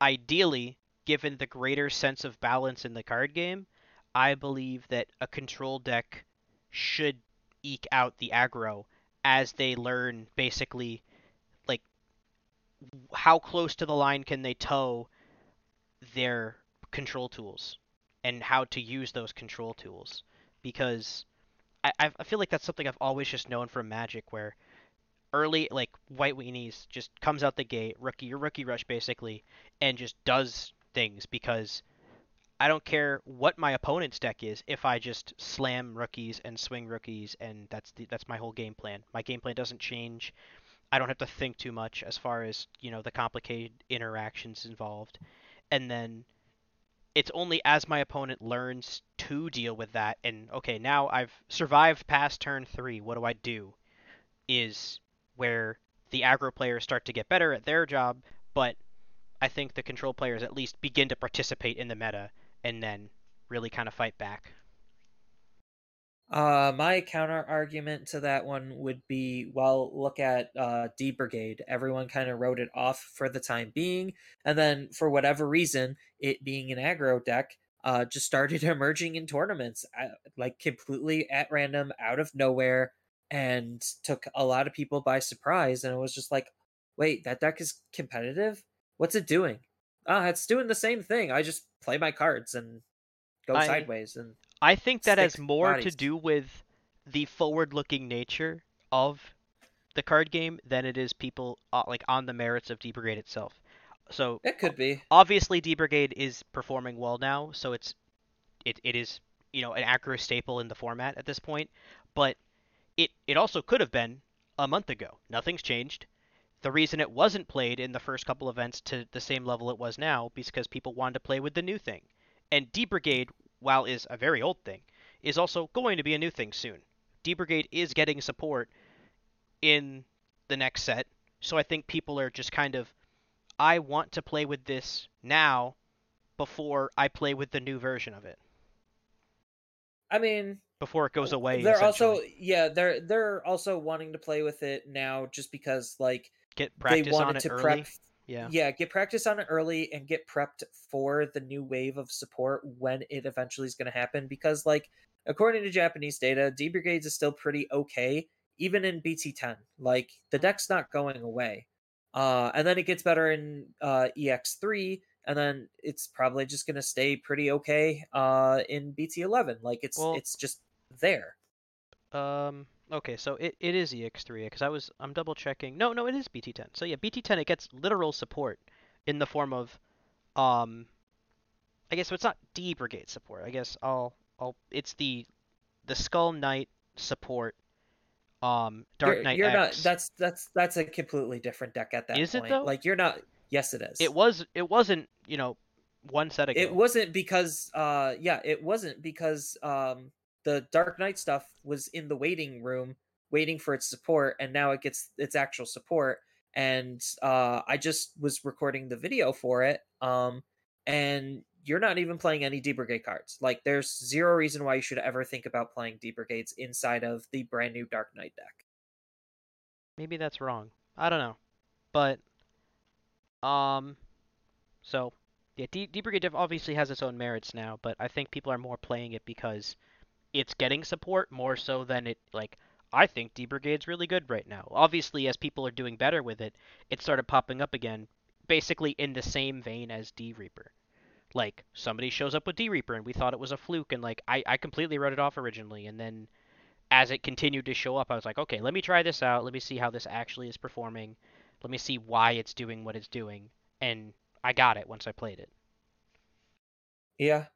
ideally, given the greater sense of balance in the card game, I believe that a control deck should eke out the aggro as they learn basically how close to the line can they tow their control tools and how to use those control tools because I, I feel like that's something I've always just known from Magic where early like white weenies just comes out the gate rookie your rookie rush basically and just does things because I don't care what my opponent's deck is if I just slam rookies and swing rookies and that's the, that's my whole game plan. My game plan doesn't change. I don't have to think too much as far as, you know, the complicated interactions involved. And then it's only as my opponent learns to deal with that and okay, now I've survived past turn 3, what do I do? Is where the aggro players start to get better at their job, but I think the control players at least begin to participate in the meta and then really kind of fight back. Uh, my counter argument to that one would be well, look at uh, D Brigade. Everyone kind of wrote it off for the time being, and then for whatever reason, it being an aggro deck, uh, just started emerging in tournaments, uh, like completely at random, out of nowhere, and took a lot of people by surprise. And it was just like, wait, that deck is competitive. What's it doing? Ah, it's doing the same thing. I just play my cards and go I, sideways and I think that has more bodies. to do with the forward-looking nature of the card game than it is people uh, like on the merits of D Brigade itself. So it could be. Obviously, D Brigade is performing well now, so it's it, it is you know an accurate staple in the format at this point. But it it also could have been a month ago. Nothing's changed. The reason it wasn't played in the first couple events to the same level it was now because people wanted to play with the new thing. And D Brigade, while is a very old thing, is also going to be a new thing soon. D Brigade is getting support in the next set, so I think people are just kind of I want to play with this now before I play with the new version of it. I mean, before it goes away. They're also yeah, they're they're also wanting to play with it now just because like get practice they wanted to early. prep yeah. Yeah get practice on it early and get prepped for the new wave of support when it eventually is going to happen because like according to japanese data d brigades is still pretty okay even in bt10 like the deck's not going away. Uh and then it gets better in uh ex3 and then it's probably just going to stay pretty okay uh in bt11 like it's well, it's just there. Um Okay, so it, it is EX3 because I was I'm double checking. No, no, it is BT10. So yeah, BT10 it gets literal support in the form of um I guess so it's not D brigade support. I guess I'll I'll it's the the Skull Knight support um Dark you're, Knight you're X. not that's that's that's a completely different deck at that is point. it though? Like you're not yes it is. It was it wasn't, you know, one set ago. It wasn't because uh yeah, it wasn't because um the Dark Knight stuff was in the waiting room waiting for its support and now it gets its actual support and uh, I just was recording the video for it um, and you're not even playing any D Brigade cards. Like there's zero reason why you should ever think about playing D Brigades inside of the brand new Dark Knight deck. Maybe that's wrong. I don't know. But um so yeah, D, obviously has its own merits now, but I think people are more playing it because it's getting support more so than it like I think D Brigade's really good right now. Obviously, as people are doing better with it, it started popping up again, basically in the same vein as D Reaper. Like somebody shows up with D Reaper and we thought it was a fluke, and like I I completely wrote it off originally, and then as it continued to show up, I was like, okay, let me try this out. Let me see how this actually is performing. Let me see why it's doing what it's doing, and I got it once I played it. Yeah,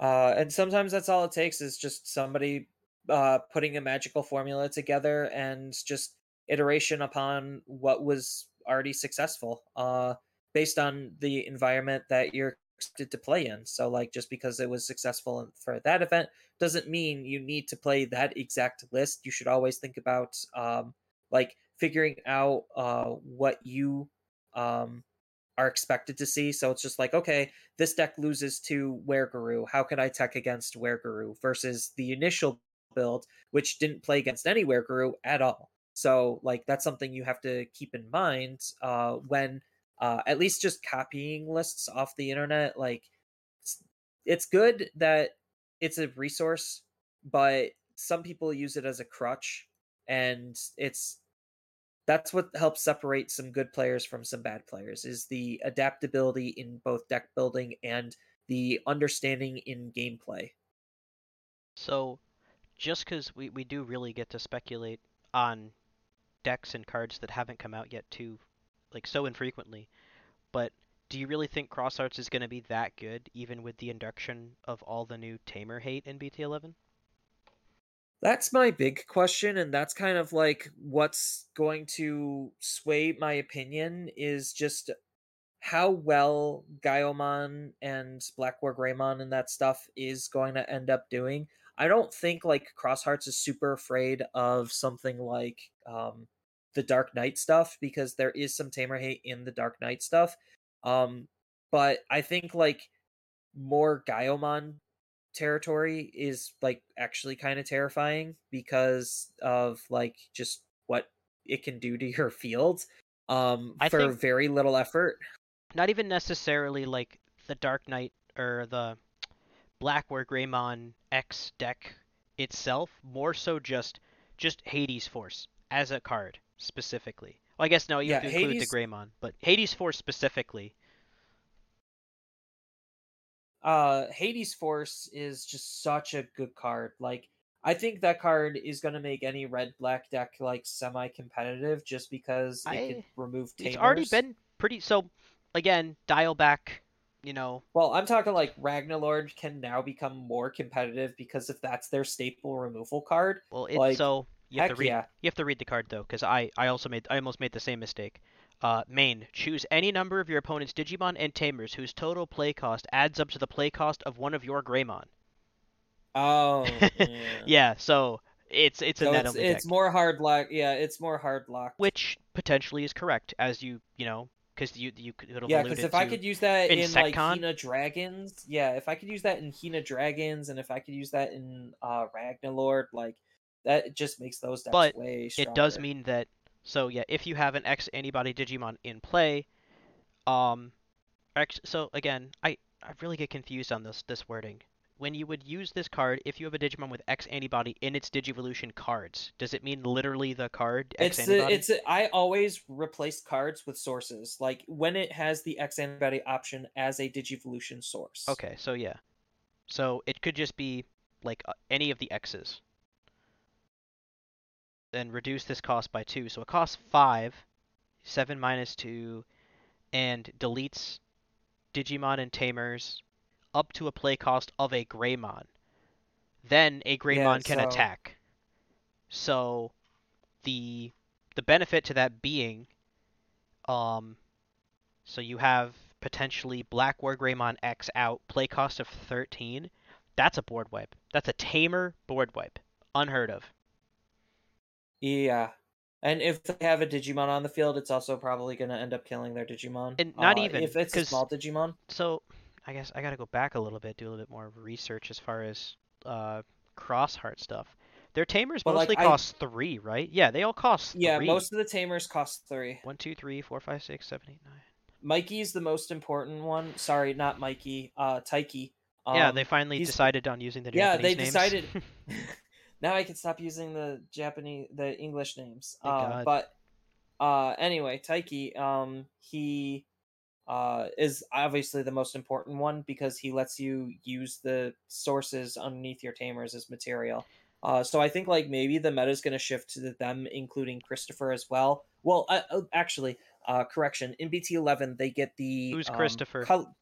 uh, and sometimes that's all it takes is just somebody uh, putting a magical formula together and just iteration upon what was already successful uh, based on the environment that you're expected to play in. So, like, just because it was successful for that event doesn't mean you need to play that exact list. You should always think about, um, like, figuring out uh, what you um, are expected to see. So it's just like, okay, this deck loses to Wereguru. How can I tech against Wereguru versus the initial build, which didn't play against any Wereguru at all. So like that's something you have to keep in mind uh, when uh, at least just copying lists off the internet. Like it's, it's good that it's a resource, but some people use it as a crutch, and it's that's what helps separate some good players from some bad players is the adaptability in both deck building and the understanding in gameplay. So, just because we, we do really get to speculate on decks and cards that haven't come out yet too, like so infrequently, but do you really think Xros Hearts is going to be that good, even with the induction of all the new Tamer hate in BT11? That's my big question, and that's kind of like what's going to sway my opinion is just how well Gaiomon and Black War Greymon and that stuff is going to end up doing. I don't think like Xros Hearts is super afraid of something like um, the Dark Knight stuff because there is some Tamer hate in the Dark Knight stuff. Um, but I think like more Gaiomon territory is like actually kind of terrifying because of like just what it can do to your field um I for very little effort. Not even necessarily like the dark knight or the black war greymon x deck itself more so just just hades force as a card specifically. Well, i guess no you yeah, have to include hades... the greymon but hades force specifically uh Hades Force is just such a good card. Like I think that card is going to make any red black deck like semi competitive just because it I, can remove tamers. It's already been pretty so again, dial back, you know. Well, I'm talking like Ragnalord can now become more competitive because if that's their staple removal card. Well, it's like, so you have to read yeah. you have to read the card though cuz I I also made I almost made the same mistake. Uh, main, choose any number of your opponent's Digimon and Tamers whose total play cost adds up to the play cost of one of your Greymon. Oh, yeah. yeah. So it's it's so a it's, it's more hard lock. Yeah, it's more hard lock. Which potentially is correct, as you you know, because you you could yeah. Because if I could use that in, in like Hina Dragons, yeah, if I could use that in Hina Dragons, and if I could use that in uh Ragnalord, like that just makes those decks but way stronger. It does mean that so yeah, if you have an X antibody Digimon in play, um, X. So again, I I really get confused on this this wording. When you would use this card, if you have a Digimon with X antibody in its Digivolution cards, does it mean literally the card X it's antibody? A, it's a, I always replace cards with sources. Like when it has the X antibody option as a Digivolution source. Okay, so yeah, so it could just be like uh, any of the X's then reduce this cost by 2. So it costs 5, 7 minus 2, and deletes Digimon and Tamers up to a play cost of a Greymon. Then a Greymon yeah, can so... attack. So the the benefit to that being um so you have potentially Black War Greymon X out, play cost of 13. That's a board wipe. That's a tamer board wipe. Unheard of. Yeah. And if they have a Digimon on the field, it's also probably going to end up killing their Digimon. And not uh, even if it's a small Digimon. So, I guess I got to go back a little bit, do a little bit more research as far as uh, xros heart stuff. Their tamers but mostly like, cost I... three, right? Yeah, they all cost. Yeah, three. most of the tamers cost three. One, two, three, four, five, six, seven, eight, nine. Mikey's the most important one. Sorry, not Mikey. Uh, Taiki. Um, yeah, they finally decided on using the Japanese yeah. they names. decided. now I can stop using the Japanese, the English names. Uh, but uh, anyway, Taiki, um, he uh, is obviously the most important one because he lets you use the sources underneath your tamers as material. Uh, so I think like maybe the meta is going to shift to them including Christopher as well. Well, uh, uh actually, uh, correction. In BT11, they get the who's um, Christopher. Col-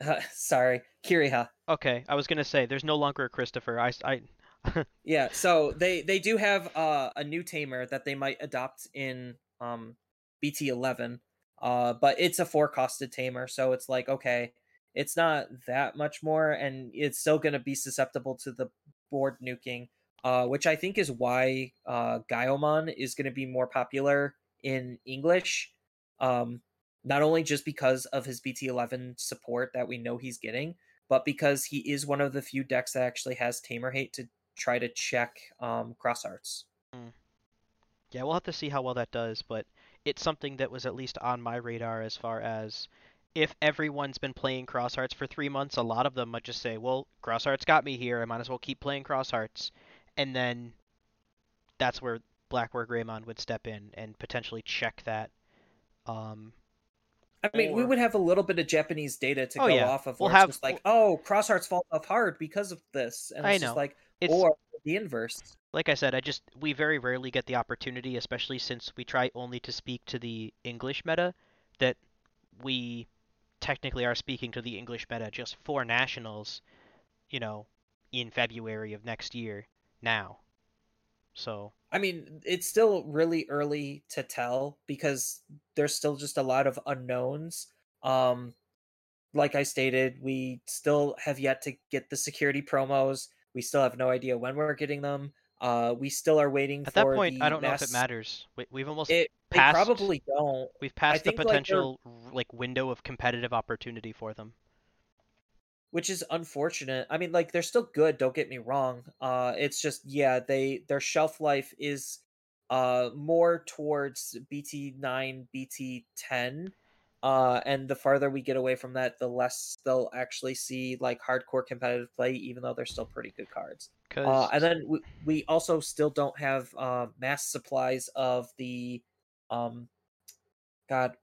sorry, Kiriha. Okay, I was gonna say there's no longer a Christopher. I, I yeah, so they they do have uh, a new tamer that they might adopt in um, BT11, uh, but it's a four costed tamer, so it's like okay, it's not that much more, and it's still going to be susceptible to the board nuking, uh, which I think is why uh, Gaiomon is going to be more popular in English. Um, not only just because of his BT11 support that we know he's getting, but because he is one of the few decks that actually has Tamer Hate to try to check um, Xros Hearts. Mm. Yeah, we'll have to see how well that does, but it's something that was at least on my radar as far as if everyone's been playing Xros Hearts for three months, a lot of them might just say, "Well, Xros Hearts got me here. I might as well keep playing Xros Hearts," and then that's where Black War Greymon would step in and potentially check that. Um, I mean, or... we would have a little bit of Japanese data to oh, go yeah. off of. We'll have like, oh, Xros Hearts fall off hard because of this, and it's I know. just like, it's... or the inverse. Like I said, I just we very rarely get the opportunity, especially since we try only to speak to the English meta, that we technically are speaking to the English meta just for nationals, you know, in February of next year now. So I mean, it's still really early to tell because there's still just a lot of unknowns. Um like I stated, we still have yet to get the security promos. We still have no idea when we're getting them. Uh, we still are waiting for the At that point, I don't mass... know if it matters. We, have almost it, passed. probably don't. We've passed the potential like, like window of competitive opportunity for them, which is unfortunate. I mean, like they're still good. Don't get me wrong. Uh, it's just yeah, they their shelf life is uh more towards BT nine, BT ten uh, and the farther we get away from that, the less they'll actually see like hardcore competitive play, even though they're still pretty good cards. Uh, and then we, we also still don't have uh, mass supplies of the, um, God,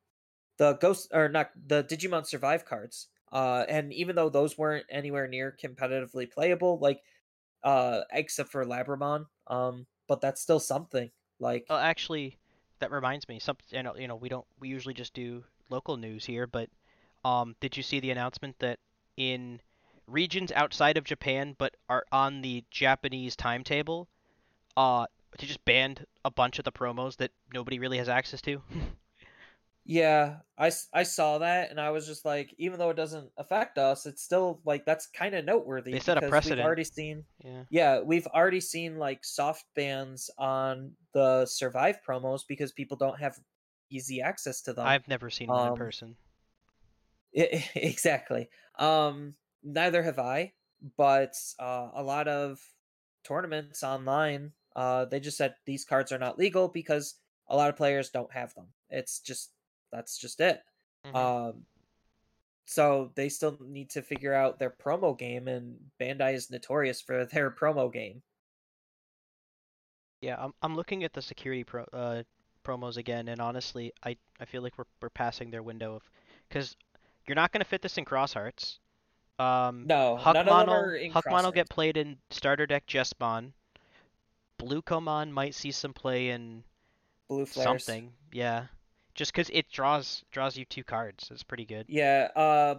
the ghost or not the Digimon Survive cards. Uh, and even though those weren't anywhere near competitively playable, like, uh, except for Labramon, um, but that's still something. Like, well, actually, that reminds me. Some, you know, you know, we don't, we usually just do local news here, but um, did you see the announcement that in regions outside of Japan but are on the Japanese timetable, uh, to just banned a bunch of the promos that nobody really has access to? yeah, I, I saw that and I was just like, even though it doesn't affect us, it's still like that's kind of noteworthy. They set a precedent. We've already seen, yeah, yeah, we've already seen like soft bans on the survive promos because people don't have easy access to them. I've never seen one um, in person. It, exactly. Um, neither have I, but uh, a lot of tournaments online, uh, they just said these cards are not legal because a lot of players don't have them. It's just that's just it. Mm-hmm. Um, so they still need to figure out their promo game, and Bandai is notorious for their promo game. Yeah, I'm I'm looking at the security pro uh, promos again, and honestly, I I feel like we're we're passing their window of because you're not gonna fit this in Xros Hearts. Um, no, Huckmon will, Huckmon will get played in starter deck Jesmon. Blue Komon might see some play in Blue Flares. something. Yeah, just because it draws draws you two cards. It's pretty good. Yeah, uh,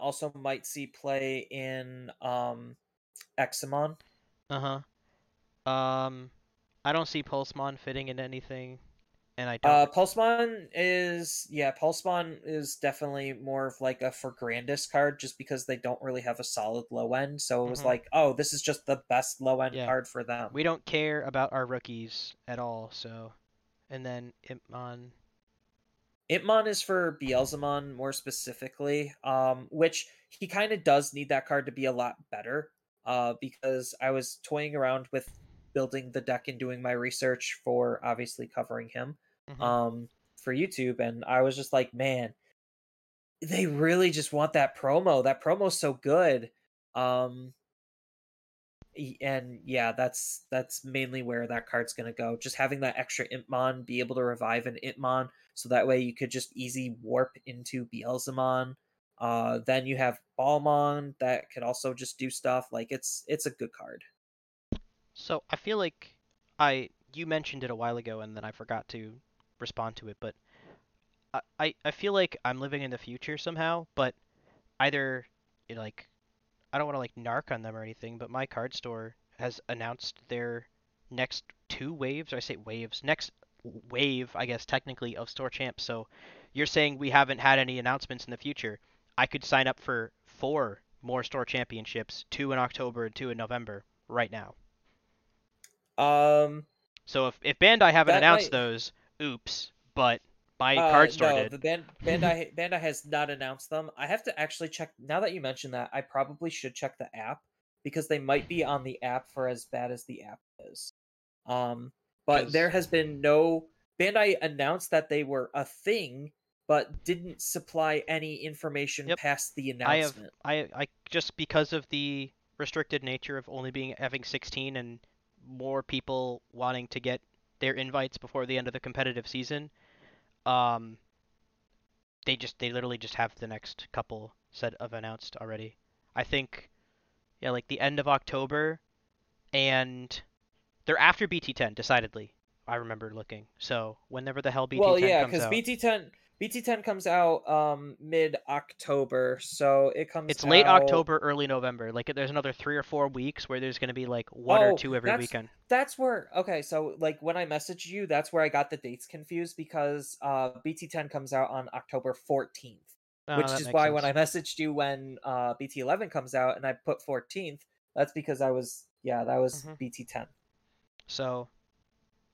also might see play in um, Examon. Uh huh. Um, I don't see Pulsemon fitting in anything and I don't. Uh, Pulsemon is yeah, Pulsemon is definitely more of like a for Grandis card, just because they don't really have a solid low end. So it was mm-hmm. like, oh, this is just the best low end yeah. card for them. We don't care about our rookies at all. So, and then Impmon. Impmon is for Beelzemon more specifically, um, which he kind of does need that card to be a lot better. Uh, because I was toying around with building the deck and doing my research for obviously covering him mm-hmm. um, for YouTube, and I was just like, man, they really just want that promo. That promo's so good. Um, and yeah, that's that's mainly where that card's gonna go. Just having that extra Impmon, be able to revive an Impmon, so that way you could just easy warp into Beelzemon. Uh, then you have Balmon that could also just do stuff. Like it's it's a good card. So I feel like I you mentioned it a while ago and then I forgot to respond to it, but I I feel like I'm living in the future somehow, but either like I don't want to like narc on them or anything, but my card store has announced their next two waves. I say waves. Next wave, I guess technically of store champs. So you're saying we haven't had any announcements in the future. I could sign up for four more store championships, two in October and two in November right now. Um. So if if Bandai haven't announced might... those, oops. But my uh, card store no, did. The Band- Bandai Bandai has not announced them. I have to actually check. Now that you mention that, I probably should check the app because they might be on the app for as bad as the app is. Um, but there has been no Bandai announced that they were a thing, but didn't supply any information yep. past the announcement. I have I I just because of the restricted nature of only being having 16 and more people wanting to get their invites before the end of the competitive season. Um, they just they literally just have the next couple set of announced already. I think, yeah, like the end of October, and they're after BT10 decidedly. I remember looking. So whenever the hell BT10 well, yeah, because BT10 BT10 comes out um mid October, so it comes. It's late October, early November. Like there's another three or four weeks where there's going to be like one oh, or two every that's, weekend. That's where okay, so like when I messaged you, that's where I got the dates confused because uh BT10 comes out on October 14th, oh, which is why sense. when I messaged you when uh BT11 comes out and I put 14th, that's because I was yeah that was mm-hmm. BT10. So,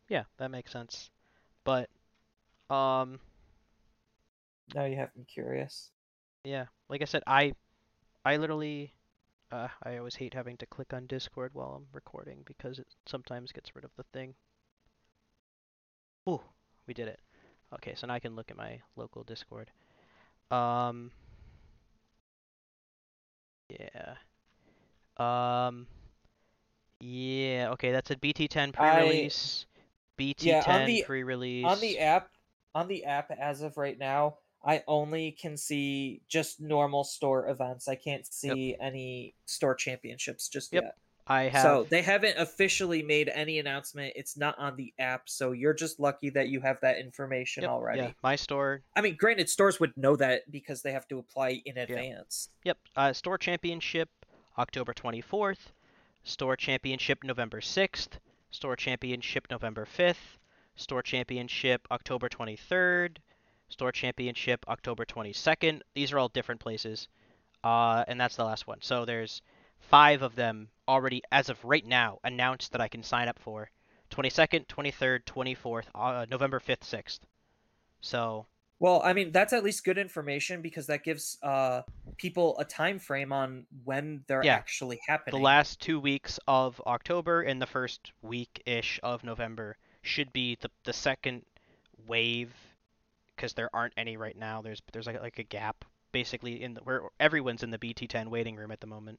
yeah, that makes sense, but um now you have me curious. Yeah, like I said, I, I literally, uh, I always hate having to click on Discord while I'm recording because it sometimes gets rid of the thing. Ooh, we did it. Okay, so now I can look at my local Discord. Um, yeah. Um, yeah, okay, that's a BT10 pre-release. I, BT10 yeah, pre-release. On the app, on the app as of right now, I only can see just normal store events. I can't see yep. any store championships just yep. yet. I have. So they haven't officially made any announcement. It's not on the app, so you're just lucky that you have that information yep. already. Yeah, my store. I mean, granted, stores would know that because they have to apply in advance. Yep. Uh, store championship October 24th. Store championship November 6th. Store championship November 5th. Store championship October 23rd. Store Championship October 22nd. These are all different places. Uh, and that's the last one. So there's five of them already, as of right now, announced that I can sign up for. 22nd, 23rd, 24th, uh, November 5th, 6th. So. Well, I mean that's at least good information because that gives uh, people a time frame on when they're yeah, actually happening. The last two weeks of October and the first week ish of November should be the the second wave because there aren't any right now. There's there's like like a gap basically in the, where everyone's in the BT10 waiting room at the moment.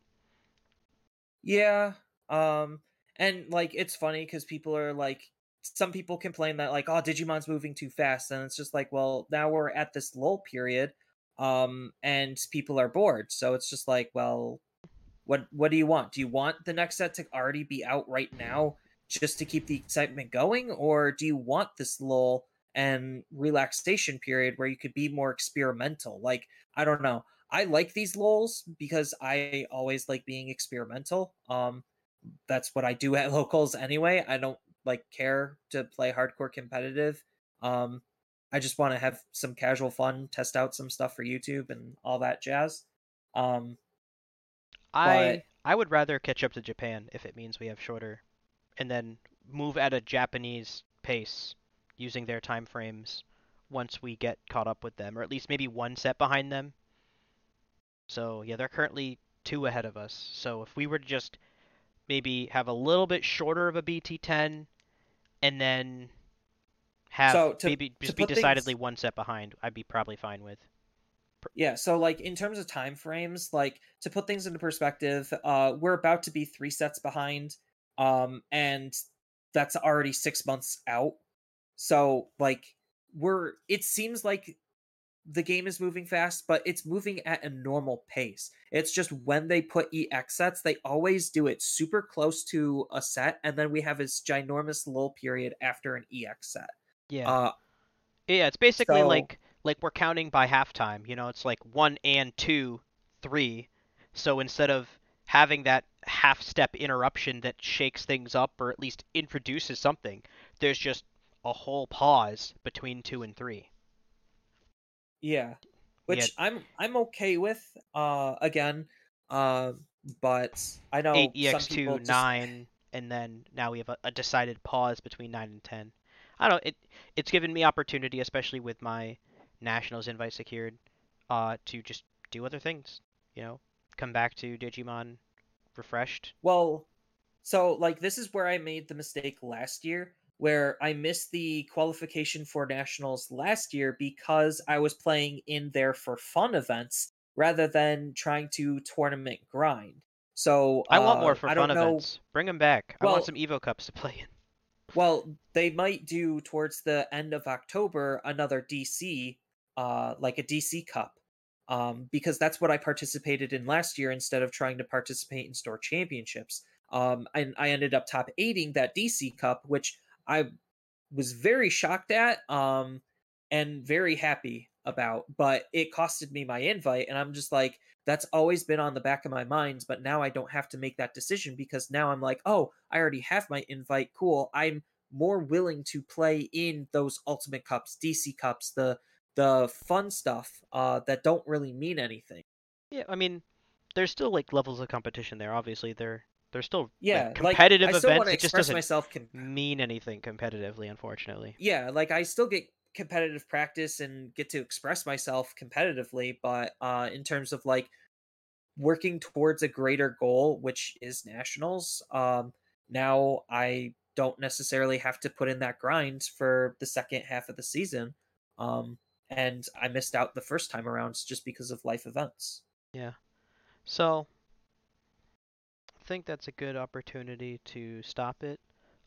Yeah. Um and like it's funny cuz people are like some people complain that like oh Digimon's moving too fast and it's just like well now we're at this lull period um and people are bored. So it's just like well what what do you want? Do you want the next set to already be out right now just to keep the excitement going or do you want this lull and relaxation period where you could be more experimental. Like, I don't know. I like these lulls because I always like being experimental. Um that's what I do at locals anyway. I don't like care to play hardcore competitive. Um I just want to have some casual fun, test out some stuff for YouTube and all that jazz. Um I but... I would rather catch up to Japan if it means we have shorter and then move at a Japanese pace using their time frames once we get caught up with them, or at least maybe one set behind them. So yeah, they're currently two ahead of us. So if we were to just maybe have a little bit shorter of a BT10, and then have so to, maybe just be decidedly things... one set behind, I'd be probably fine with. Yeah, so like in terms of time frames, like to put things into perspective, uh, we're about to be three sets behind, um, and that's already six months out. So like we're it seems like the game is moving fast, but it's moving at a normal pace. It's just when they put EX sets, they always do it super close to a set, and then we have this ginormous lull period after an EX set. Yeah. Uh, yeah, it's basically so, like like we're counting by halftime. You know, it's like one and two, three. So instead of having that half step interruption that shakes things up or at least introduces something, there's just a whole pause between two and three. Yeah, which I'm I'm okay with. Uh, again, uh, but I know eight ex two just... nine, and then now we have a, a, decided pause between nine and ten. I don't. It it's given me opportunity, especially with my nationals invite secured, uh, to just do other things. You know, come back to Digimon refreshed. Well, so like this is where I made the mistake last year where I missed the qualification for nationals last year because I was playing in there for fun events rather than trying to tournament grind. So I want more uh, for fun events. Bring them back. Well, I want some Evo Cups to play in. Well, they might do towards the end of October another DC, uh, like a DC Cup, um, because that's what I participated in last year instead of trying to participate in store championships. Um, and I ended up top eighting that DC Cup, which I was very shocked at um and very happy about, but it costed me my invite and I'm just like that's always been on the back of my mind, but now I don't have to make that decision because now I'm like, "Oh, I already have my invite. Cool. I'm more willing to play in those ultimate cups, DC cups, the the fun stuff uh that don't really mean anything." Yeah, I mean, there's still like levels of competition there. Obviously, they're they're still yeah like, competitive like, events. It just doesn't myself com- mean anything competitively, unfortunately. Yeah, like I still get competitive practice and get to express myself competitively, but uh, in terms of like working towards a greater goal, which is nationals, um, now I don't necessarily have to put in that grind for the second half of the season. Um, and I missed out the first time around just because of life events. Yeah. So think that's a good opportunity to stop it.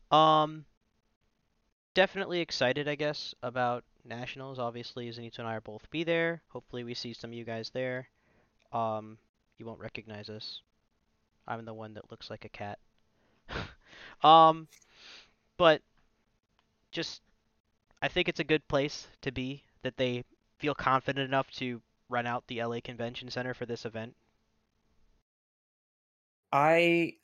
Um, definitely excited, I guess, about nationals. Obviously, Zenito and I are both be there. Hopefully, we see some of you guys there. Um, you won't recognize us. I'm the one that looks like a cat. um, but just, I think it's a good place to be. That they feel confident enough to run out the LA Convention Center for this event I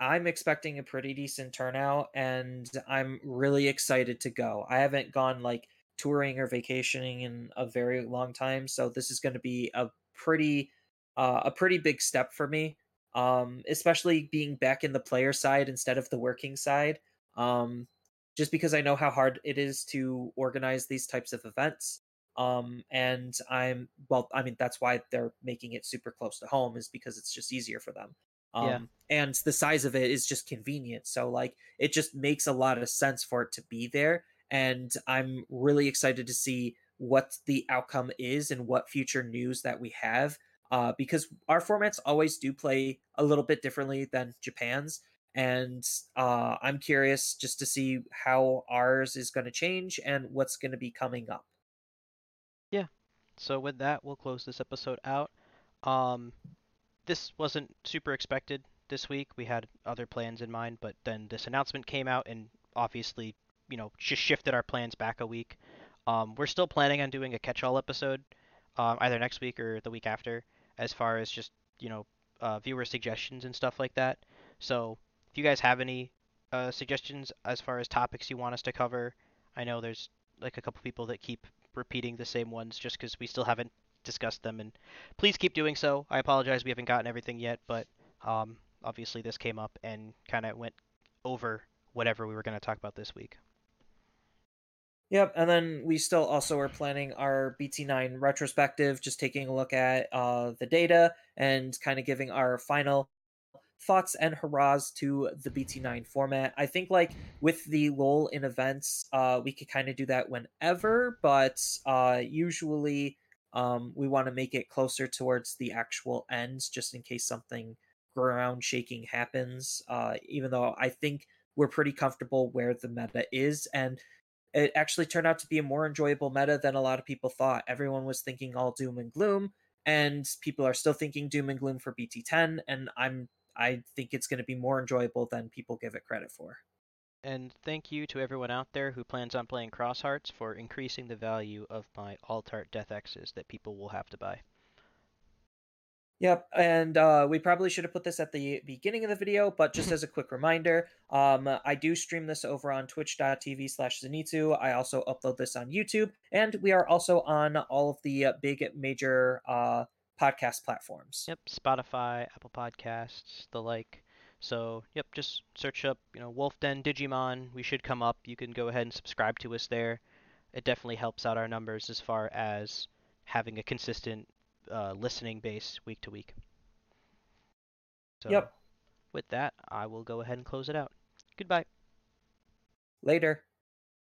I'm expecting a pretty decent turnout and I'm really excited to go. I haven't gone like touring or vacationing in a very long time, so this is going to be a pretty uh, a pretty big step for me. Um, especially being back in the player side instead of the working side. Um, just because I know how hard it is to organize these types of events. Um, and I'm well, I mean that's why they're making it super close to home is because it's just easier for them. Um, yeah. And the size of it is just convenient. So, like, it just makes a lot of sense for it to be there. And I'm really excited to see what the outcome is and what future news that we have. Uh, because our formats always do play a little bit differently than Japan's. And uh, I'm curious just to see how ours is going to change and what's going to be coming up. Yeah. So, with that, we'll close this episode out. Um, this wasn't super expected this week. We had other plans in mind, but then this announcement came out and obviously, you know, just shifted our plans back a week. Um, we're still planning on doing a catch-all episode, um, either next week or the week after, as far as just you know uh, viewer suggestions and stuff like that. So if you guys have any uh, suggestions as far as topics you want us to cover, I know there's like a couple people that keep repeating the same ones just because we still haven't discussed them, and please keep doing so. I apologize we haven't gotten everything yet, but um, obviously this came up and kind of went over whatever we were going to talk about this week. Yep, and then we still also are planning our BT9 retrospective, just taking a look at uh, the data and kind of giving our final thoughts and hurrahs to the BT9 format. I think like with the lull in events, uh, we could kind of do that whenever, but uh, usually um, we want to make it closer towards the actual ends, just in case something ground shaking happens. Uh, even though I think we're pretty comfortable where the meta is, and it actually turned out to be a more enjoyable meta than a lot of people thought. Everyone was thinking all doom and gloom, and people are still thinking doom and gloom for BT10, and I'm I think it's going to be more enjoyable than people give it credit for. And thank you to everyone out there who plans on playing Xros Hearts for increasing the value of my Altart Death X's that people will have to buy. Yep, and uh, we probably should have put this at the beginning of the video, but just as a quick reminder, um, I do stream this over on twitch.tv slash Zenitsu. I also upload this on YouTube, and we are also on all of the uh, big major uh, podcast platforms. Yep, Spotify, Apple Podcasts, the like. So, yep, just search up, you know, Wolf Den Digimon. We should come up. You can go ahead and subscribe to us there. It definitely helps out our numbers as far as having a consistent uh, listening base week to week. So, yep. With that, I will go ahead and close it out. Goodbye. Later.